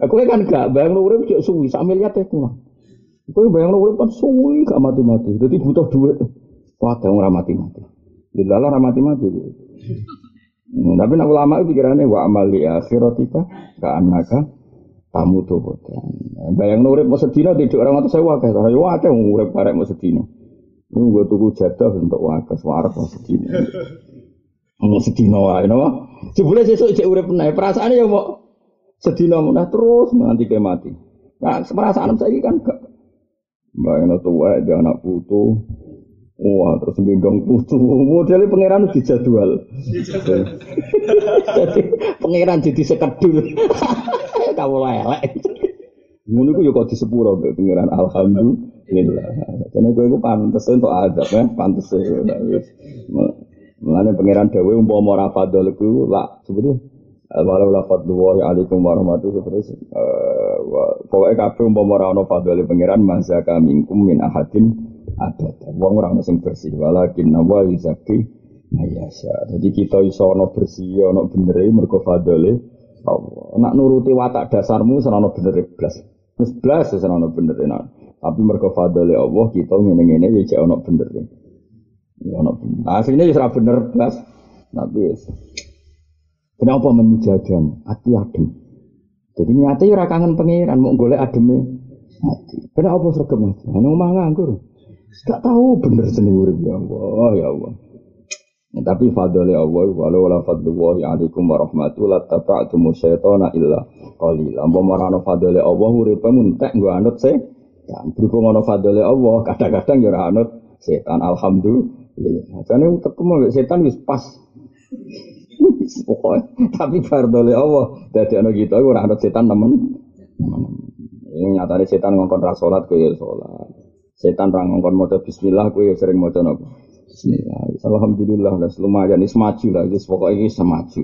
Aku kan gak bayang urip cek suwi sak miliar teh Kowe bayang urip kan suwi gak mati-mati. Jadi butuh duit. Wah, gak ora mati-mati. Dilala ora mati-mati. Hmm, tapi nak ulama itu pikirannya wa amali akhiratika ka anaka tamu tuh Bayang urip mau sedina tidak orang atau saya wakil. Orang wakil urip parek mau sedina. Ini gue tunggu jatuh untuk wakil. Suarap mau sedina. Mau sedina wae, no? Jebule sesuk cek urip naik. Perasaan ya mau sedina menah terus nanti ke mati. Nah, perasaan saya kan gak Mbak Eno tua, dia anak putu. Wah, terus genggam putu. Modelnya pangeran dijadwal. jadi pangeran jadi sekedul. <laughs> Kamu lelek. Ngono ku yo kok disepuro mbek pangeran alhamdulillah. Karena gue itu pantes untuk adab ya, pantes ya. Mulane pangeran dawuh umpama ora fadl lak sebetulnya walau la fadlullahi alaikum warahmatullahi terus uh, pokoknya kabeh umpama ora ana fadlile pangeran mazaka minkum min ahadin ada wong ora ono sing bersih walakin nawa yuzaki mayasa jadi kita iso bersih ana bener mergo fadlile Allah. Nak nuruti watak dasarmu serana bener blas. Wis blas serana bener nah. Tapi mergo fadlile Allah kita ngene-ngene ya jek bener ya ana bener asline ya bener blas tapi Kenapa menujadam? Hati adem. Jadi niatnya ya kangen pangeran mau golek ademe hati. Kenapa sergem hati? Hanya ngomong nganggur. Gak tahu bener seneng urip ya Allah, ya Allah. Ya, tapi fadli Allah walau la fadlullahi alaikum warahmatullahi taba'tumu syaitana illa qalila. Mbok marano fadli Allah uripe muntek nggo anut se. Dan berhubung ana fadli Allah, kadang-kadang ya ora anut setan. Alhamdulillah. Jane ketemu setan wis pas. <laughs> Pokoknya, tapi fardole Allah. Jadi anak kita ora ada setan temen. Ini nyatanya setan ngongkon ra salat kowe ya. Setan ra ngongkon maca bismillah kowe ya sering maca napa? Bismillah. Alhamdulillah dan lumayan ini semaju lah, ini pokoknya ini semaju.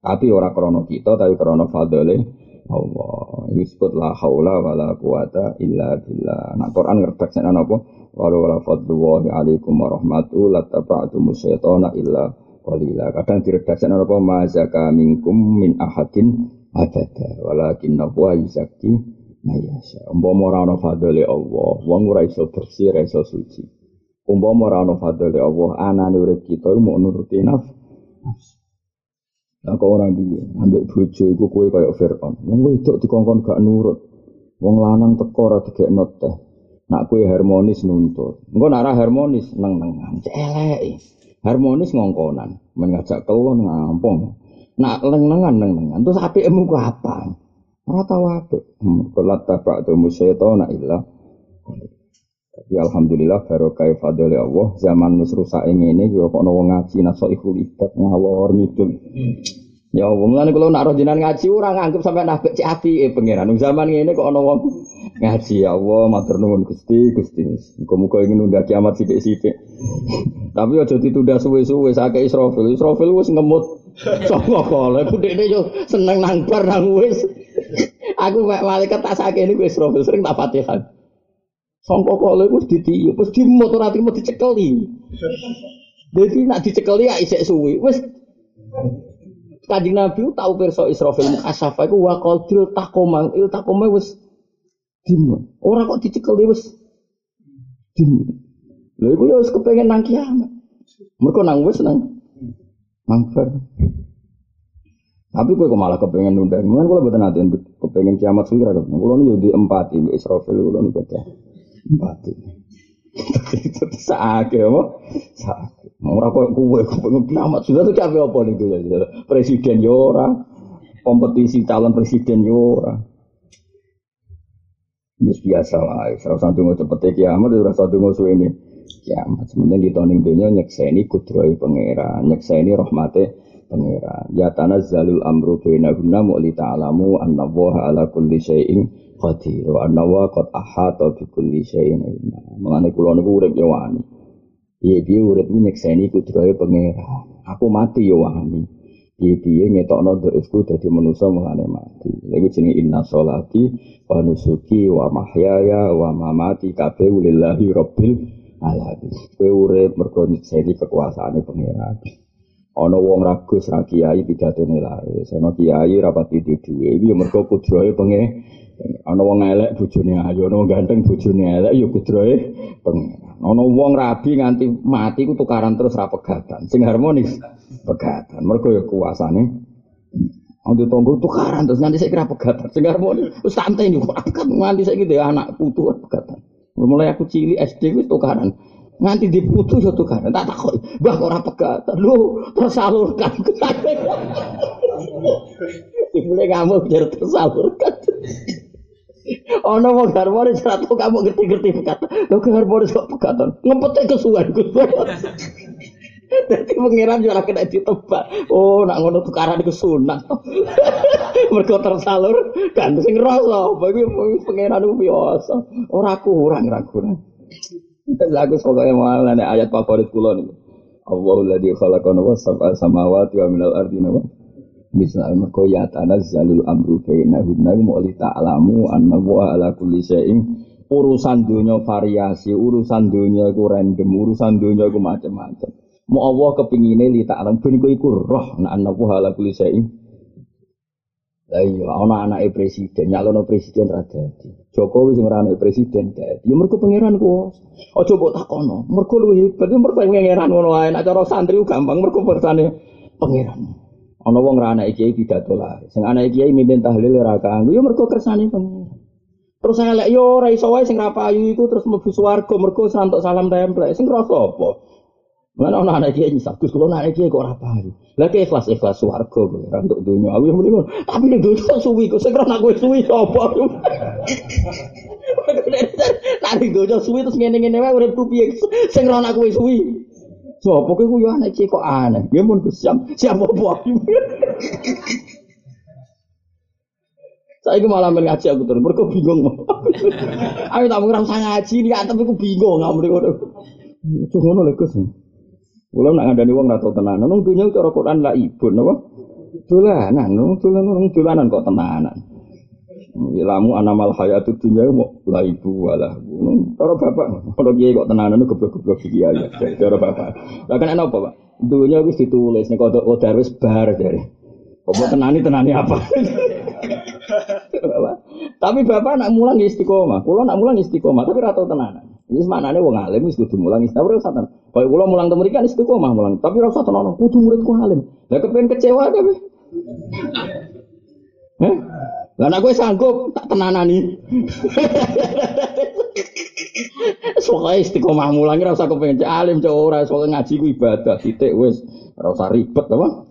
Tapi orang krono kita, tapi krono fadole Allah. Ini disebut la haula wa la quwata illa billah. Nah Quran ngertek sana apa? Walau la fadlullahi alaikum wa rahmatuhu la taba'atumu syaitana illa qalila. Kadang diredaksi apa? Ma zaka minkum min ahadin abada. Walakin nabwa yuzaki mayasya. Umpama ora Allah, wong ora iso bersih, suci. Umpama ora ana Allah, anane urip kita mau nuruti. Nah, kau orang dia ambil bojo iku kowe kaya Fir'aun. Wong wedok dikongkon gak nurut. Wong lanang teko ora digekno teh. Nak kue harmonis nuntut. Engko nak ora harmonis neng-nengan. Elek. Harmonis ngongkonan, mengajak kelon ngampung. Nak neng-nengan neng-nengan. Terus apikmu ku apa? Ora tau apik. Kulat tabak tu musyaitona illa. Tapi alhamdulillah barokah fadli Allah zaman nus rusak ini yo kok ono ngaji naso ikhul ibadah ngawur ngidul. Ya Allah, mulane kalau nak rojinan ngaji orang nganggep sampai nafek cek eh pangeran. Zaman ini kok ono wong ngaji ya Allah matur nuwun Gusti Gusti. Muga-muga ingin nunda kiamat sithik-sithik. Tapi aja ditunda suwe-suwe sakit Israfil. Israfil wis ngemut. Sapa kala budekne yo seneng nang bar nang wis. Aku malaikat tak sakene wis Israfil sering tak Fatihah. Sangka kala iku ditiup, wis dimut ora trimo dicekeli. Jadi nak dicekeli ya isek suwi. Wis Kanjeng Nabi tahu perso Israfil mukasafa iku wa qadil taqoma, il taqoma wis dimut. Ora kok dicekeli wis dimut. Lha iku ya wis kepengin nang kiamat. Mergo nang wis nang mangfer. Tapi gue malah kepengen nunda. Mungkin kalau betul nanti kepengen kiamat suwi. Kalau nih di empat ini Israfil kalau nih beda ini. Sakit apa? Sakit. Kok gue kepengen kiamat sudah tuh capek apa tuh Presiden Yora, kompetisi calon presiden Yora. Ini biasa lah. Salah satu mau cepet kiamat, salah satu mau suwe ini kiamat. Sementara kita ning dunia nyekseni kudroi pangeran, nyekseni rahmate pangeran. Ya tanazzalul amru bainahunna mu'li ta'lamu anna ala kulli syai'in qadir wa anna wa qad ahata bi kulli syai'in ilma. Mengane kula niku urip yo wani. Piye piye urip nyekseni kudrohe pangeran. Aku mati yo wani. Piye piye ngetokno dhaifku dadi manusa mengane mati. Iku jenenge inna sholati wa nusuki wa mahyaya wa mamati kabeh lillahi rabbil alamin. Kowe urip mergo nyekseni kekuasaane pangeran. Ana wong ragus ra kiai pidatone laris ana kiai rapat piti duwe. Iki ya mergo kudrohe penge. Ana wong elek bojone ayu. Ana wong ganteng bojone elek ya kudrohe pengen ana wong rabi nganti mati ku tukaran terus ra pegatan. Sing harmonis pegatan. Mergo ya kuasane Ando tonggo tukaran terus nganti saya kira pegatan. Sing harmonis wis santai yo pegat nganti saiki dhewe anak putu pegatan. Mulai aku cilik SD wis tukaran nganti diputus satu kan tak takut bah ora pegatan lu tersalurkan <laughs> Mulai kamu biar tersalurkan. Ono mau harmonis atau kamu ngerti-ngerti. Lo ke harmonis kok pegatan. Ngempetnya kesuwan Gus. <laughs> Jadi pengiran juga kena ditebak. Oh, nak ngono tukaran iku sunat. <laughs> Mergo tersalur kan sing rasa. Bagi pengiran itu biasa. Ora kurang, kurang. Lagu pokoknya malah ayat favorit kula niku. Allahu ladzi khalaqana wa sab'a samawati wa minal ardi nawa. Misal mergo ya tanazzalul amru bainahunna mu'li ta'lamu anna wa ala kulli syai'in urusan dunia variasi, urusan dunia itu random, urusan dunia itu macam-macam. Mau Allah kepingine li ta'lam ben iku roh nak anna wa ala kulli lah iya, ana anake presiden, nyalono presiden ra dadi. Jokowi sing ora anake presiden dadi. Ya mergo pangeran ku. Aja mbok takono. Mergo luwih hebat, ya mergo pangeran ngono wae. Nek cara santri gampang mergo persane pangeran. Ana wong ra anake kiai pidato lah. Sing anake kiai mimpin tahlil ora kanggo, ya mergo kersane pangeran. Terus saya lek yo ora iso wae sing ra payu iku terus mlebu swarga mergo santuk salam templek. Sing rasa apa? Mana orang anak dia nyisap, terus kalau anak dia kok rapari. Lagi ikhlas ikhlas suarga gue, untuk dunia. Aku yang mendingan, tapi di dunia suwi, kok segera nak gue suwi apa? <laughs> Nanti dunia suwi terus ngene ngene wae tuh piye, segera nak gue suwi. So, pokoknya gue anak cek kok aneh. Dia mau siap, siap apa? <laughs> Saya malah ngaji aku terus, mereka bingung. <laughs> Ayo tak mengira usah ngaji nih, tapi aku bingung mending udah. Cuma nol lekas. Kalau nak ngandani uang atau tenanan, nung dunia cara Quran lah ibu, napa? Tulanan, nung tulanan, nung tulanan kok tenanan. Ilamu anamal hayatu dunia mau lah ibu walah. Cara bapak, kalau dia kok tenanan goblok-goblok iki aja. Cara bapak. Lah kan apa, Pak? Dunia wis ditulis nek kodok kodar wis bar dari. Kok tenani tenani <laughs> apa? tapi bapak nak mulang istiqomah, kulo nak mulang istiqomah, tapi rata tenanan. Ini maknanya wong alim wis kudu mulang istiqomah ora satan. Kaya kula mulang temu kan istiqomah mulang, tapi ora usah tenan kudu muridku alim. Lah kepen kecewa kabeh. Heh? Nek kowe sanggup tak tenanani. <laughs> Soalnya istiqomah mulang ora usah kepen alim cok ora soalnya ngaji ku ibadah titik wis ora usah ribet apa.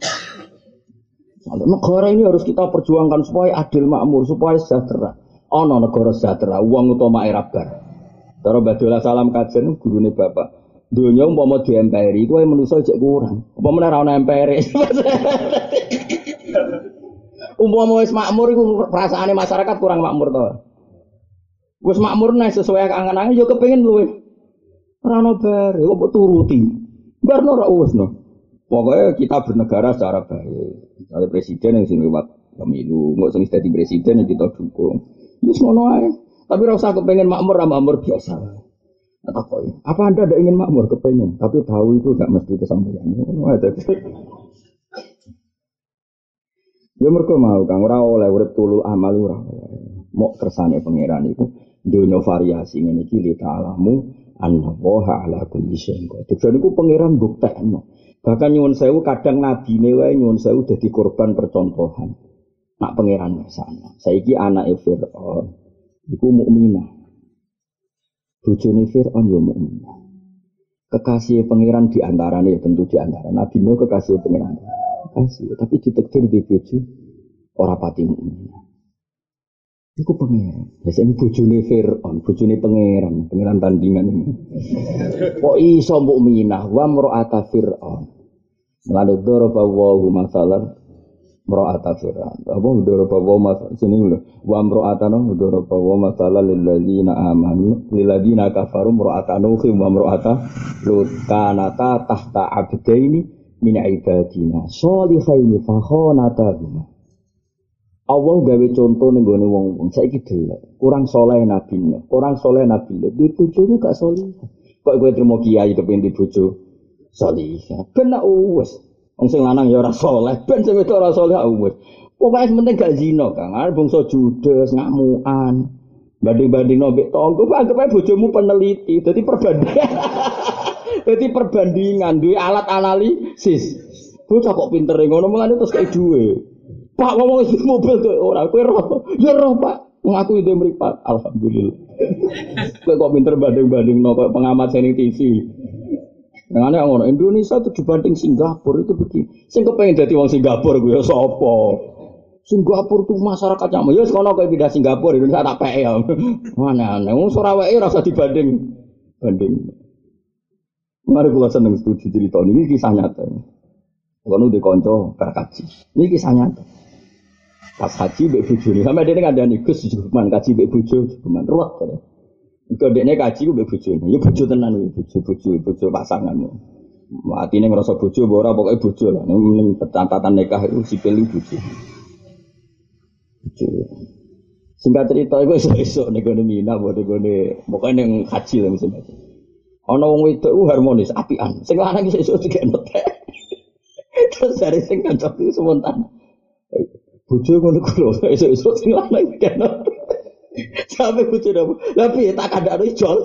Negara ini harus kita perjuangkan supaya adil makmur, supaya sejahtera. Ono negara sejahtera, uang utama era bar. Cara Badula salam kajen gurune bapak. Dunia umpama di emperi, kowe manusa cek kurang. Apa meneh ra ono emperi. <laughs> umpama wis makmur iku perasaane masyarakat kurang makmur to. Wis makmur nih sesuai angan-angan yo kepengin luwe. Ora ono bare, kok turuti. Barno ora wis no. Pokoknya kita bernegara secara baik. Misalnya presiden yang sini lewat pemilu, nggak sing jadi presiden yang kita dukung. Ini semua aja. Tapi rasa kepengen makmur, makmur biasa. Atau apa Apa anda ada ingin makmur kepengen? Tapi tahu itu nggak mesti kesampaian. Ya mereka mau kang ora oleh urip tulu amal ora. Mau kersane pangeran itu dunia variasi ini kili ta'alamu anna woha ala kulli syai'in qadir. Jadi ku pangeran. Bahkan nyuwun sewu kadang nabi wae nyuwun sewu dadi korban percontohan. Nak pangeran sana. Saiki anak Fir'aun iku mukminah. Bojone Fir'aun ya mukminah. Kekasih pangeran di antaranya tentu di antara Nabi Nuh kekasih pangeran. Kekasih, tapi ditekdir di bojo ora pati mukminah. Iku pangeran. Biasanya bojone Fir'aun, bojone pangeran, pangeran tandingan ini. Kok iso mukminah wa mar'ata Fir'aun. Lalu doroba wa masalah mro'ata fir'aun. Apa udara bawa mas sini lho. Wa mro'atana udara bawa masalah lil ladzina amanu lil ladzina kafaru mro'ata nuhi wa mro'ata lut kanata tahta abdaini min ibadina sholihaini fa khonatahuma. Allah gawe contoh ning gone wong saiki delok kurang soleh nabi kurang soleh nabi lo di bojomu gak soleh kok kowe terima kiai kepengin di bojo soleh ben wis Wong sing lanang ya ora saleh, <laughs> ben sing wedok ora saleh wis. Pokoke penting gak zina, Kang. Arep bangsa judes, ngamukan. Banding-banding nombek tonggo, anggap bojomu peneliti. Jadi perbandingan. <laughs> Jadi perbandingan, duwe alat analisis. Bocah kok pinter ngono mulane terus kayak duwe. Pak ngomong <laughs> itu mobil tuh ora kowe roh. Ya roh, Pak. Ngaku itu meripat. Alhamdulillah. kowe kok pinter banding-banding no pengamat seni TV. Yang orang Indonesia itu dibanding Singapura itu begini. Sing kepengen jadi orang Singapura gue ya sopo. Singapura tuh masyarakatnya mau ya sekolah kayak beda Singapura Indonesia tak pe ya. <laughs> Mana aneh. Wong Surabaya rasa dibanding banding. Mari kula seneng setuju cerita ini kisah nyata. Kalau udah konco berkaji. Ini kisah nyata. Pas haji mbek bojone. Sampai dia ada nih Gus kaji mbek bojo cuman ruwet. Kau dekne kaji gue bojo. Ya bojo tenan gue bojo bojo bojo pasangan. Mati nih ngerasa bojo, bora pokoknya bojo lah. Nih catatan nikah itu sipil itu bojo. Bojo. Singkat cerita itu esok-esok nih gue mina, buat gue nih pokoknya yang haji lah misalnya. Ono wong itu harmonis, apian. Sing lanang iso tiga notek. Terus dari sing kancok itu spontan. Bojo ngono kulo, esuk-esuk sing lanang tiga notek. Sampai kucu dong. Tapi tak ada ada jol.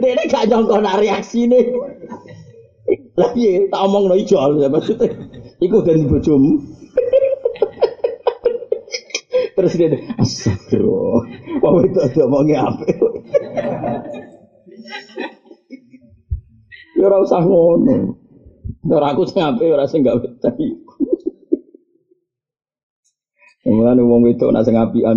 Dia gak nyongko nak reaksi nih. Lagi tak omong no jol ya maksudnya. Iku dan bojomu. Terus dia astagfirullah. Wah itu ada omongnya apa? Ya ora usah ngono. Ora aku sing apik ora sing gak betah. Mulane wong wedok nak sing apian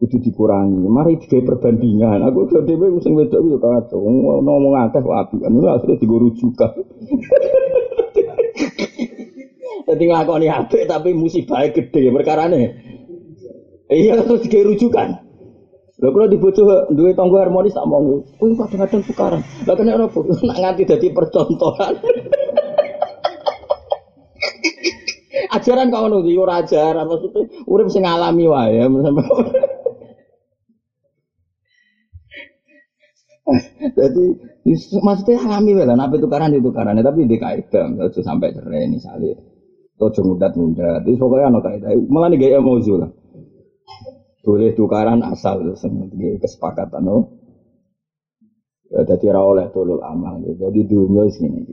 kudu dikurangi. Mari digawe perbandingan. Aku udah dhewe sing wedok yo kacau. Ngomong akeh kok apik. Anu akhirnya digo rujukan. <laughs> Jadi nglakoni apik tapi musibah gede perkarane. Iya terus digawe rujukan. Lha kula dibojo duwe tangga harmonis tak monggo. Kuwi kadang-kadang tukaran. Lah kena? <laughs> Nak nganti dadi percontohan. <laughs> ajaran kau nuti ora ajaran maksudnya? Urip sing alami wae Jadi maksudnya alami lah, nabi tukaran itu tukaran, tapi di kaidah, itu sampai cerai misalnya, atau mudat mudat, itu pokoknya anak kaidah, malah nih gaya mau lah. Boleh tukaran asal semuanya kesepakatan, no. Ya, jadi oleh tolol amal, jadi dunia sini.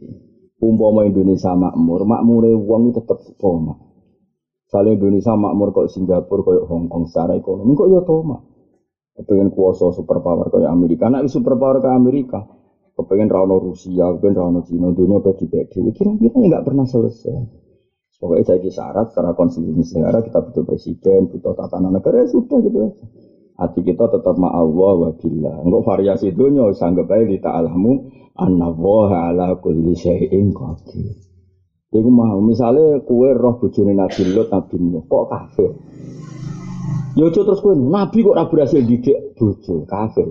Umpama Indonesia makmur, makmure wong tetap toma. Misalnya Indonesia makmur kok Singapura, kok Hong Kong secara ekonomi, kok ya toma. Kepengen kuasa superpower kayak Amerika, nah superpower ke Amerika. Kepengen rano Rusia, kepengen rano Cina, dunia dibedi. Kira-kira nggak pernah selesai. Pokoknya saya syarat secara konstitusi negara kita butuh presiden, butuh tatanan negara ya sudah gitu aja. Hati kita tetap ma'allah wa billah. Enggak variasi dunia, sanggap aja di ta'alamu anna waha ala kulli syai'in qadir. Iku mau misalnya kue roh bojone Nabi Lut Nabi Nuh kok kafir. Yo ya terus kue Nabi kok ora berhasil didik bojo kafir.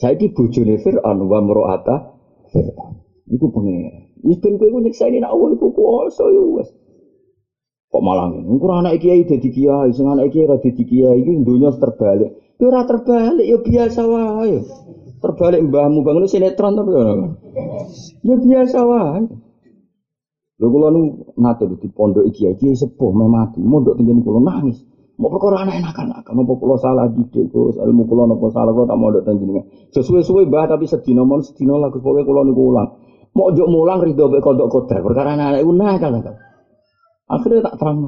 Saiki bojone Fir'aun wa mro'ata Fir'aun. Iku pengen. Wis ben kowe nyiksa ini nak awal iku kuwasa yo wis. Kok malah ngene. Anak kiai dadi kiai, sing anak kiai ora dadi kiai iki dunya terbalik. Yo ora terbalik, yo biasa wae terbalik mbahmu bangun sinetron tapi ya, ya biasa wae. Lho kula nu nate di pondok iki iki sepuh me mati, mondok tengene kula nangis. Mau perkara anak enakan akan apa kula salah didik kok ilmu kula napa salah kula tak mondok teng jenengan. Sesuwe-suwe mbah tapi sedina mon sedina lah pokoke kula niku ulang. Mau njuk mulang rido mek kodok kodar perkara anak iku nakal nakal. Akhirnya tak terang.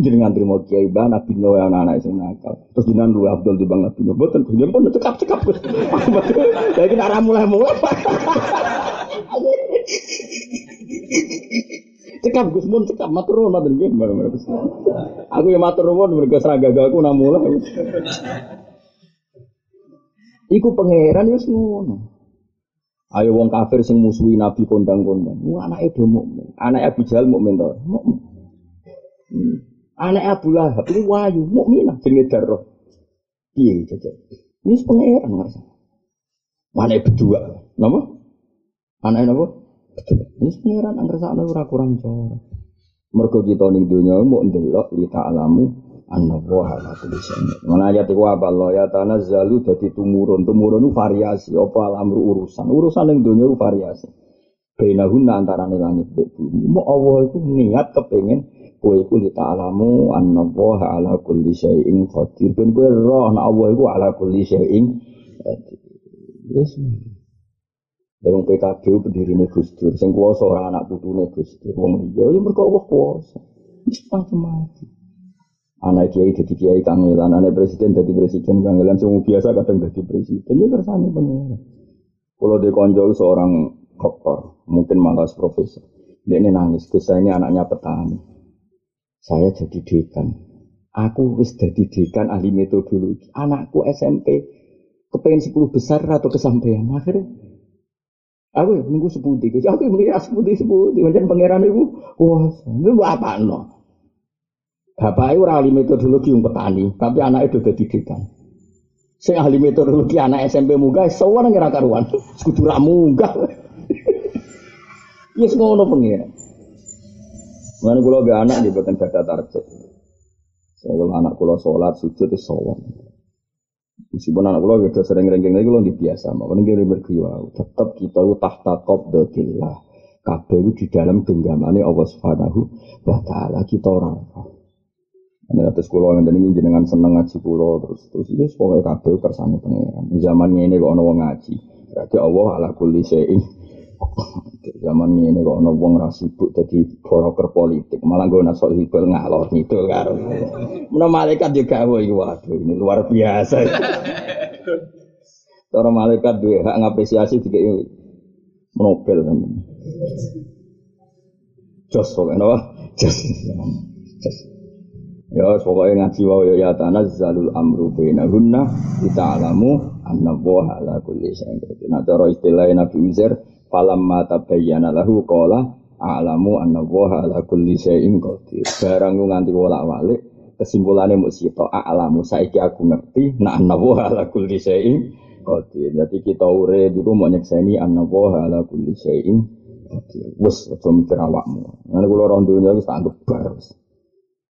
Jenengan terima kiai bah nabi no yang anak sing nakal. Terus jenengan lu abdul di bang nabi no boten jenengan pun cekap cekap jadi kita arah mulai mulai cekap gus. Mun cekap matur nuwun matur nggih aku ya matur nuwun mergo aku namula iku pangeran wis ngono. Ayo wong kafir sing musuhi Nabi kondang-kondang. Wah anake do mukmin. Anake Abu mukmin to. Anak Abu Lahab ini wayu, mukminah darah. Piye jajal? Ini pangeran ngerasa. Mana berdua? Nama? Anak apa? Berdua. Ini pangeran anak ora kurang cara. Mergo kita ning donya mau ndelok anna wa ala kulli syai'in. Mana ayat iku apa Allah ya tanazzalu dadi tumurun. Tumurun itu variasi apa alamru urusan. Urusan donya itu variasi. Bainahunna antara langit dan bumi. Mau Allah itu niat kepengen Kue iku li ta'lamu Allah ala kulli syai'in qadir. Ben kue roh na Allah iku ala kulli syai'in qadir. Yes. Dari PKB pendiri ini Gus Dur, sing kuasa orang anak putune Gus Dur, wong liya ya mergo Allah kuasa. Wis macam-macam. Anak kiai jadi kiai kangelan, anak presiden jadi presiden kangelan, semua biasa kadang jadi presiden, ya kersane pengen. Kalau dia konjol seorang dokter, mungkin malah profesor, dia ini nangis, Gus anaknya petani saya jadi dekan. Aku wis jadi dekan ahli metodologi. Anakku SMP kepengen 10 besar atau kesampaian. Akhirnya aku ya nunggu sepundi. Aku ya mikir sepundi sepundi. Macam pangeran itu, wah, itu apa no? Bapak itu ahli metodologi yang petani, tapi anak itu udah dekan. Saya ahli metodologi anak SMP munggah, semua ngira karuan. <laughs> Sekutu munggah. <laughs> Ya semua ono pengiran. Mana kalau gak anak dia bukan gada target. Saya kalau anak kalau sholat sujud itu sholat. Meskipun anak kalau gitu sering rengking lagi kalau biasa, makanya dia berkiwa. Tetap kita itu tahta qabdatillah. Kabeh di dalam genggamannya Allah Subhanahu wa taala kita orang. Ana atas kula yang ini jenengan seneng ngaji kula terus terus ini pokoknya kabeh kersane pangeran. Zaman ini kok wong ngaji. Berarti Allah ala kulli syai'in Zaman ini kok ono wong ra sibuk dadi broker politik, malah gue nasol hibel ngalor gitu karo. Mana malaikat juga gawe waduh ini luar biasa. Cara malaikat duwe hak ngapresiasi juga Nobel kan. Jos pokoknya apa? Jos. Ya pokoknya ngaji wae ya ya tanazzalul amru bainahunna kita alamu anna wa ala kulli syai'in. Nah cara istilah Nabi Uzair falamma tabayyana lahu qala a'lamu anna wa ala kulli syai'in qadir. Barang ku nganti wolak-walik kesimpulannya mau sito a'lamu saiki aku ngerti nah anna wa ala kulli syai'in qadir. Jadi kita urip iku mau nyekseni anna wa ala kulli syai'in qadir. Wes aja mikir awakmu. Ngene kula ora dunya wis tak anggap bar.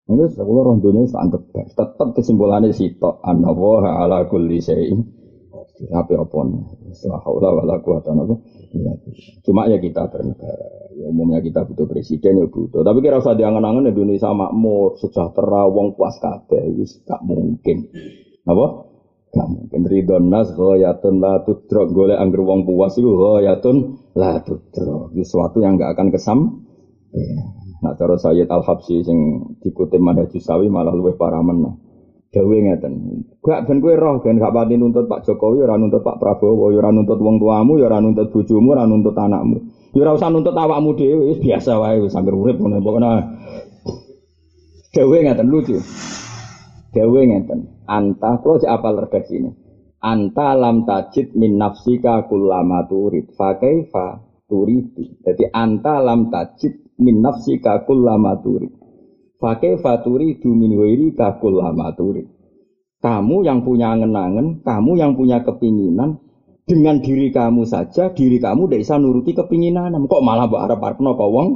Ini sekolah orang dunia sangat baik. Tetap kesimpulannya sitok. Anawa ala kulli syai'in. Tapi apa nih? Setelah haula wala quwata apa? Cuma ya kita bernegara. Ya, umumnya kita butuh presiden ya butuh. Tapi kira usah diangan-angan Indonesia makmur, sejahtera, wong puas kabeh. Itu gak mungkin. Apa? Gak mungkin. Ridon nas ghayatun la tudrok. Golek angger wong puas itu ghayatun la tudrok. Itu sesuatu yang gak akan kesam. Nah cara Sayyid Al Habsyi sing dikutip Manhaj Sawi malah luwih parah meneh. Dawe ngeten. Gak ben kowe roh ben gak pati nuntut Pak Jokowi ora nuntut Pak Prabowo, ya ora nuntut wong tuamu, ya ora nuntut bojomu, ora nuntut anakmu. Ya ora usah nuntut awakmu dhewe, wis biasa wae wis anggere urip ngono pokoknya. Dawe ngeten lucu. Dawe ngeten. Anta kula cek apal redaksi ini. Anta lam tajid min nafsika kullama turid. Fa kaifa turidu. Jadi anta lam tajid min nafsi kakul lama turi. Pakai faturi du min wiri kakul lama turi. Kamu yang punya angen-angen, kamu yang punya kepinginan, dengan diri kamu saja, diri kamu tidak bisa nuruti kepinginan. Kok malah mbak harap harapno kau wong?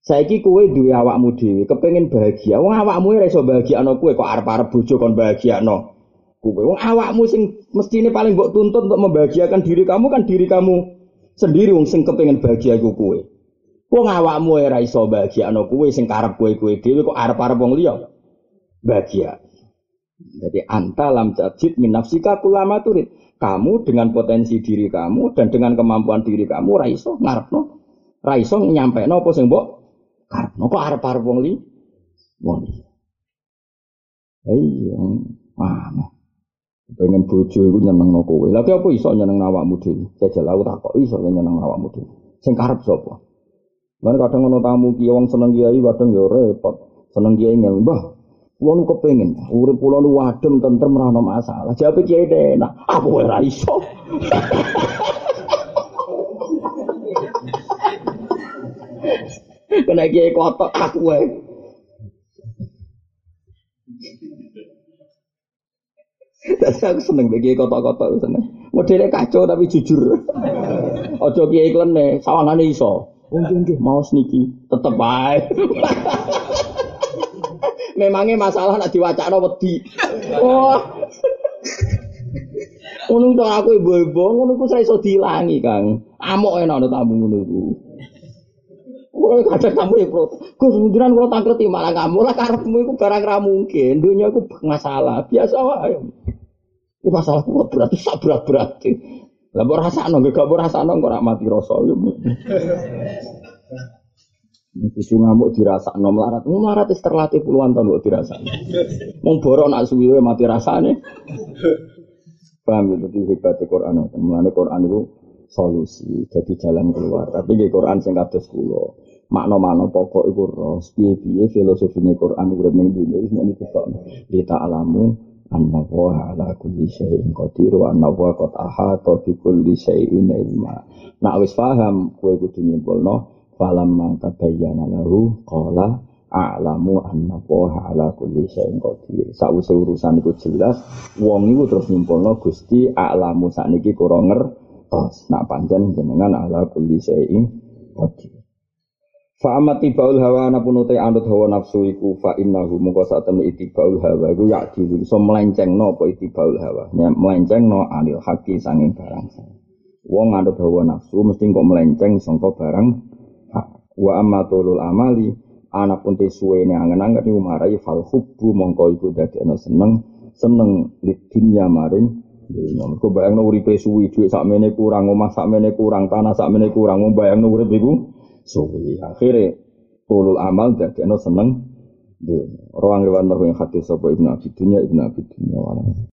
Saiki kue dua awakmu dewi, kepengen bahagia. Wong awakmu ora iso bahagia no kue, kok arep-arep bojo kon bahagia no. Kue wong awakmu sing mestine paling mbok tuntut untuk membahagiakan diri kamu kan diri kamu sendiri wong sing kepengen bahagia kue. Wong awakmu ora iso bahagiakno kowe sing karep kowe-kowe dhewe kok arep-arep wong liya. Bahagia. Jadi anta lam tajid min nafsika kulama turid. Kamu dengan potensi diri kamu dan dengan kemampuan diri kamu ora iso ngarepno. Ora iso nyampekno apa sing mbok karepno kok arep-arep wong li. Wong li. Iya, mana? Pengen bojo iku nyenengno kowe. Lha apa iso nyeneng awakmu dhewe? Jajal aku tak iso nyeneng awakmu dhewe. Sing karep sapa? Mana kadang ngono tamu kiai wong seneng kiai kadang ya repot. Seneng kiai ngel, "Mbah, kula nu kepengin urip kula nu wadem tentrem ora ono masalah." Jawab kiai enak, "Aku ora iso." <laughs> Kena kiai kotok aku wae. Tapi aku seneng bagi kotok-kotok seneng. Modelnya kacau tapi jujur. <laughs> Ojo kiai klene, sawangane iso. Mungkin mau niki tetep baik. <laughs> Memangnya masalah nak diwacana wedi. Wah. Ngono to aku ibu-ibu ngono saya iso dilangi, Kang. Amok enak ana tamu ngono iku. Kulo kadang tamu ya, Bro. Gus njenengan kula tangkreti malah kamu lah karepmu iku barang ra mungkin. Dunia iku masalah, biasa wae. Ini masalah kuat berarti sak berat berarti. Lah mbok rasakno gak mbok rasakno kok ora mati rasa. Kudu ngamuk dirasakno melarat. Melarat wis terlatih puluhan tahun kok dirasakno. Wong borok nak suwi mati rasane. Paham ya, jadi hebatnya Quran. Mulanya Quran itu solusi, jadi jalan keluar. Tapi di Quran sing kados kula. Makna-makna pokok iku ros, piye-piye filosofine Quran urip ning dunya wis muni kok. Di ta'lamu anna wa ala kulli syai'in qadir wa anna wa qad ahata bi kulli syai'in ilma. Nak wis paham kowe kudu nyimpulno falam ma tabayyana lahu qala a'lamu anna wa ala kulli syai'in qadir. Sawise urusan iku jelas, wong iku terus nyimpulno Gusti a'lamu sakniki kurang ngertos. Nak pancen jenengan ala kulli syai'in qadir. Fa amat tibaul hawa anapun utai anut hawa nafsu iku fa innahu mungko sak temne itibaul hawa iku yak dilu iso melencengno apa itibaul hawa? Nya melencengno anil haki sanging barang wong anut hawa nafsu mesti kok melenceng sangka barang hak. Wa amatulul amali anapun te suwene angen-angen iku marai fal hubbu mongko iku dadi ana seneng seneng di dunya maring dunya. Mergo bayangno uripe suwi dhuwit sakmene kurang omah sakmene kurang tanah sakmene kurang wong bayangno urip iku suwi. Akhirnya tulul amal jadi seneng. Ruang riwan merhuing hati sopo ibnu abi dunya ibnu abi dunya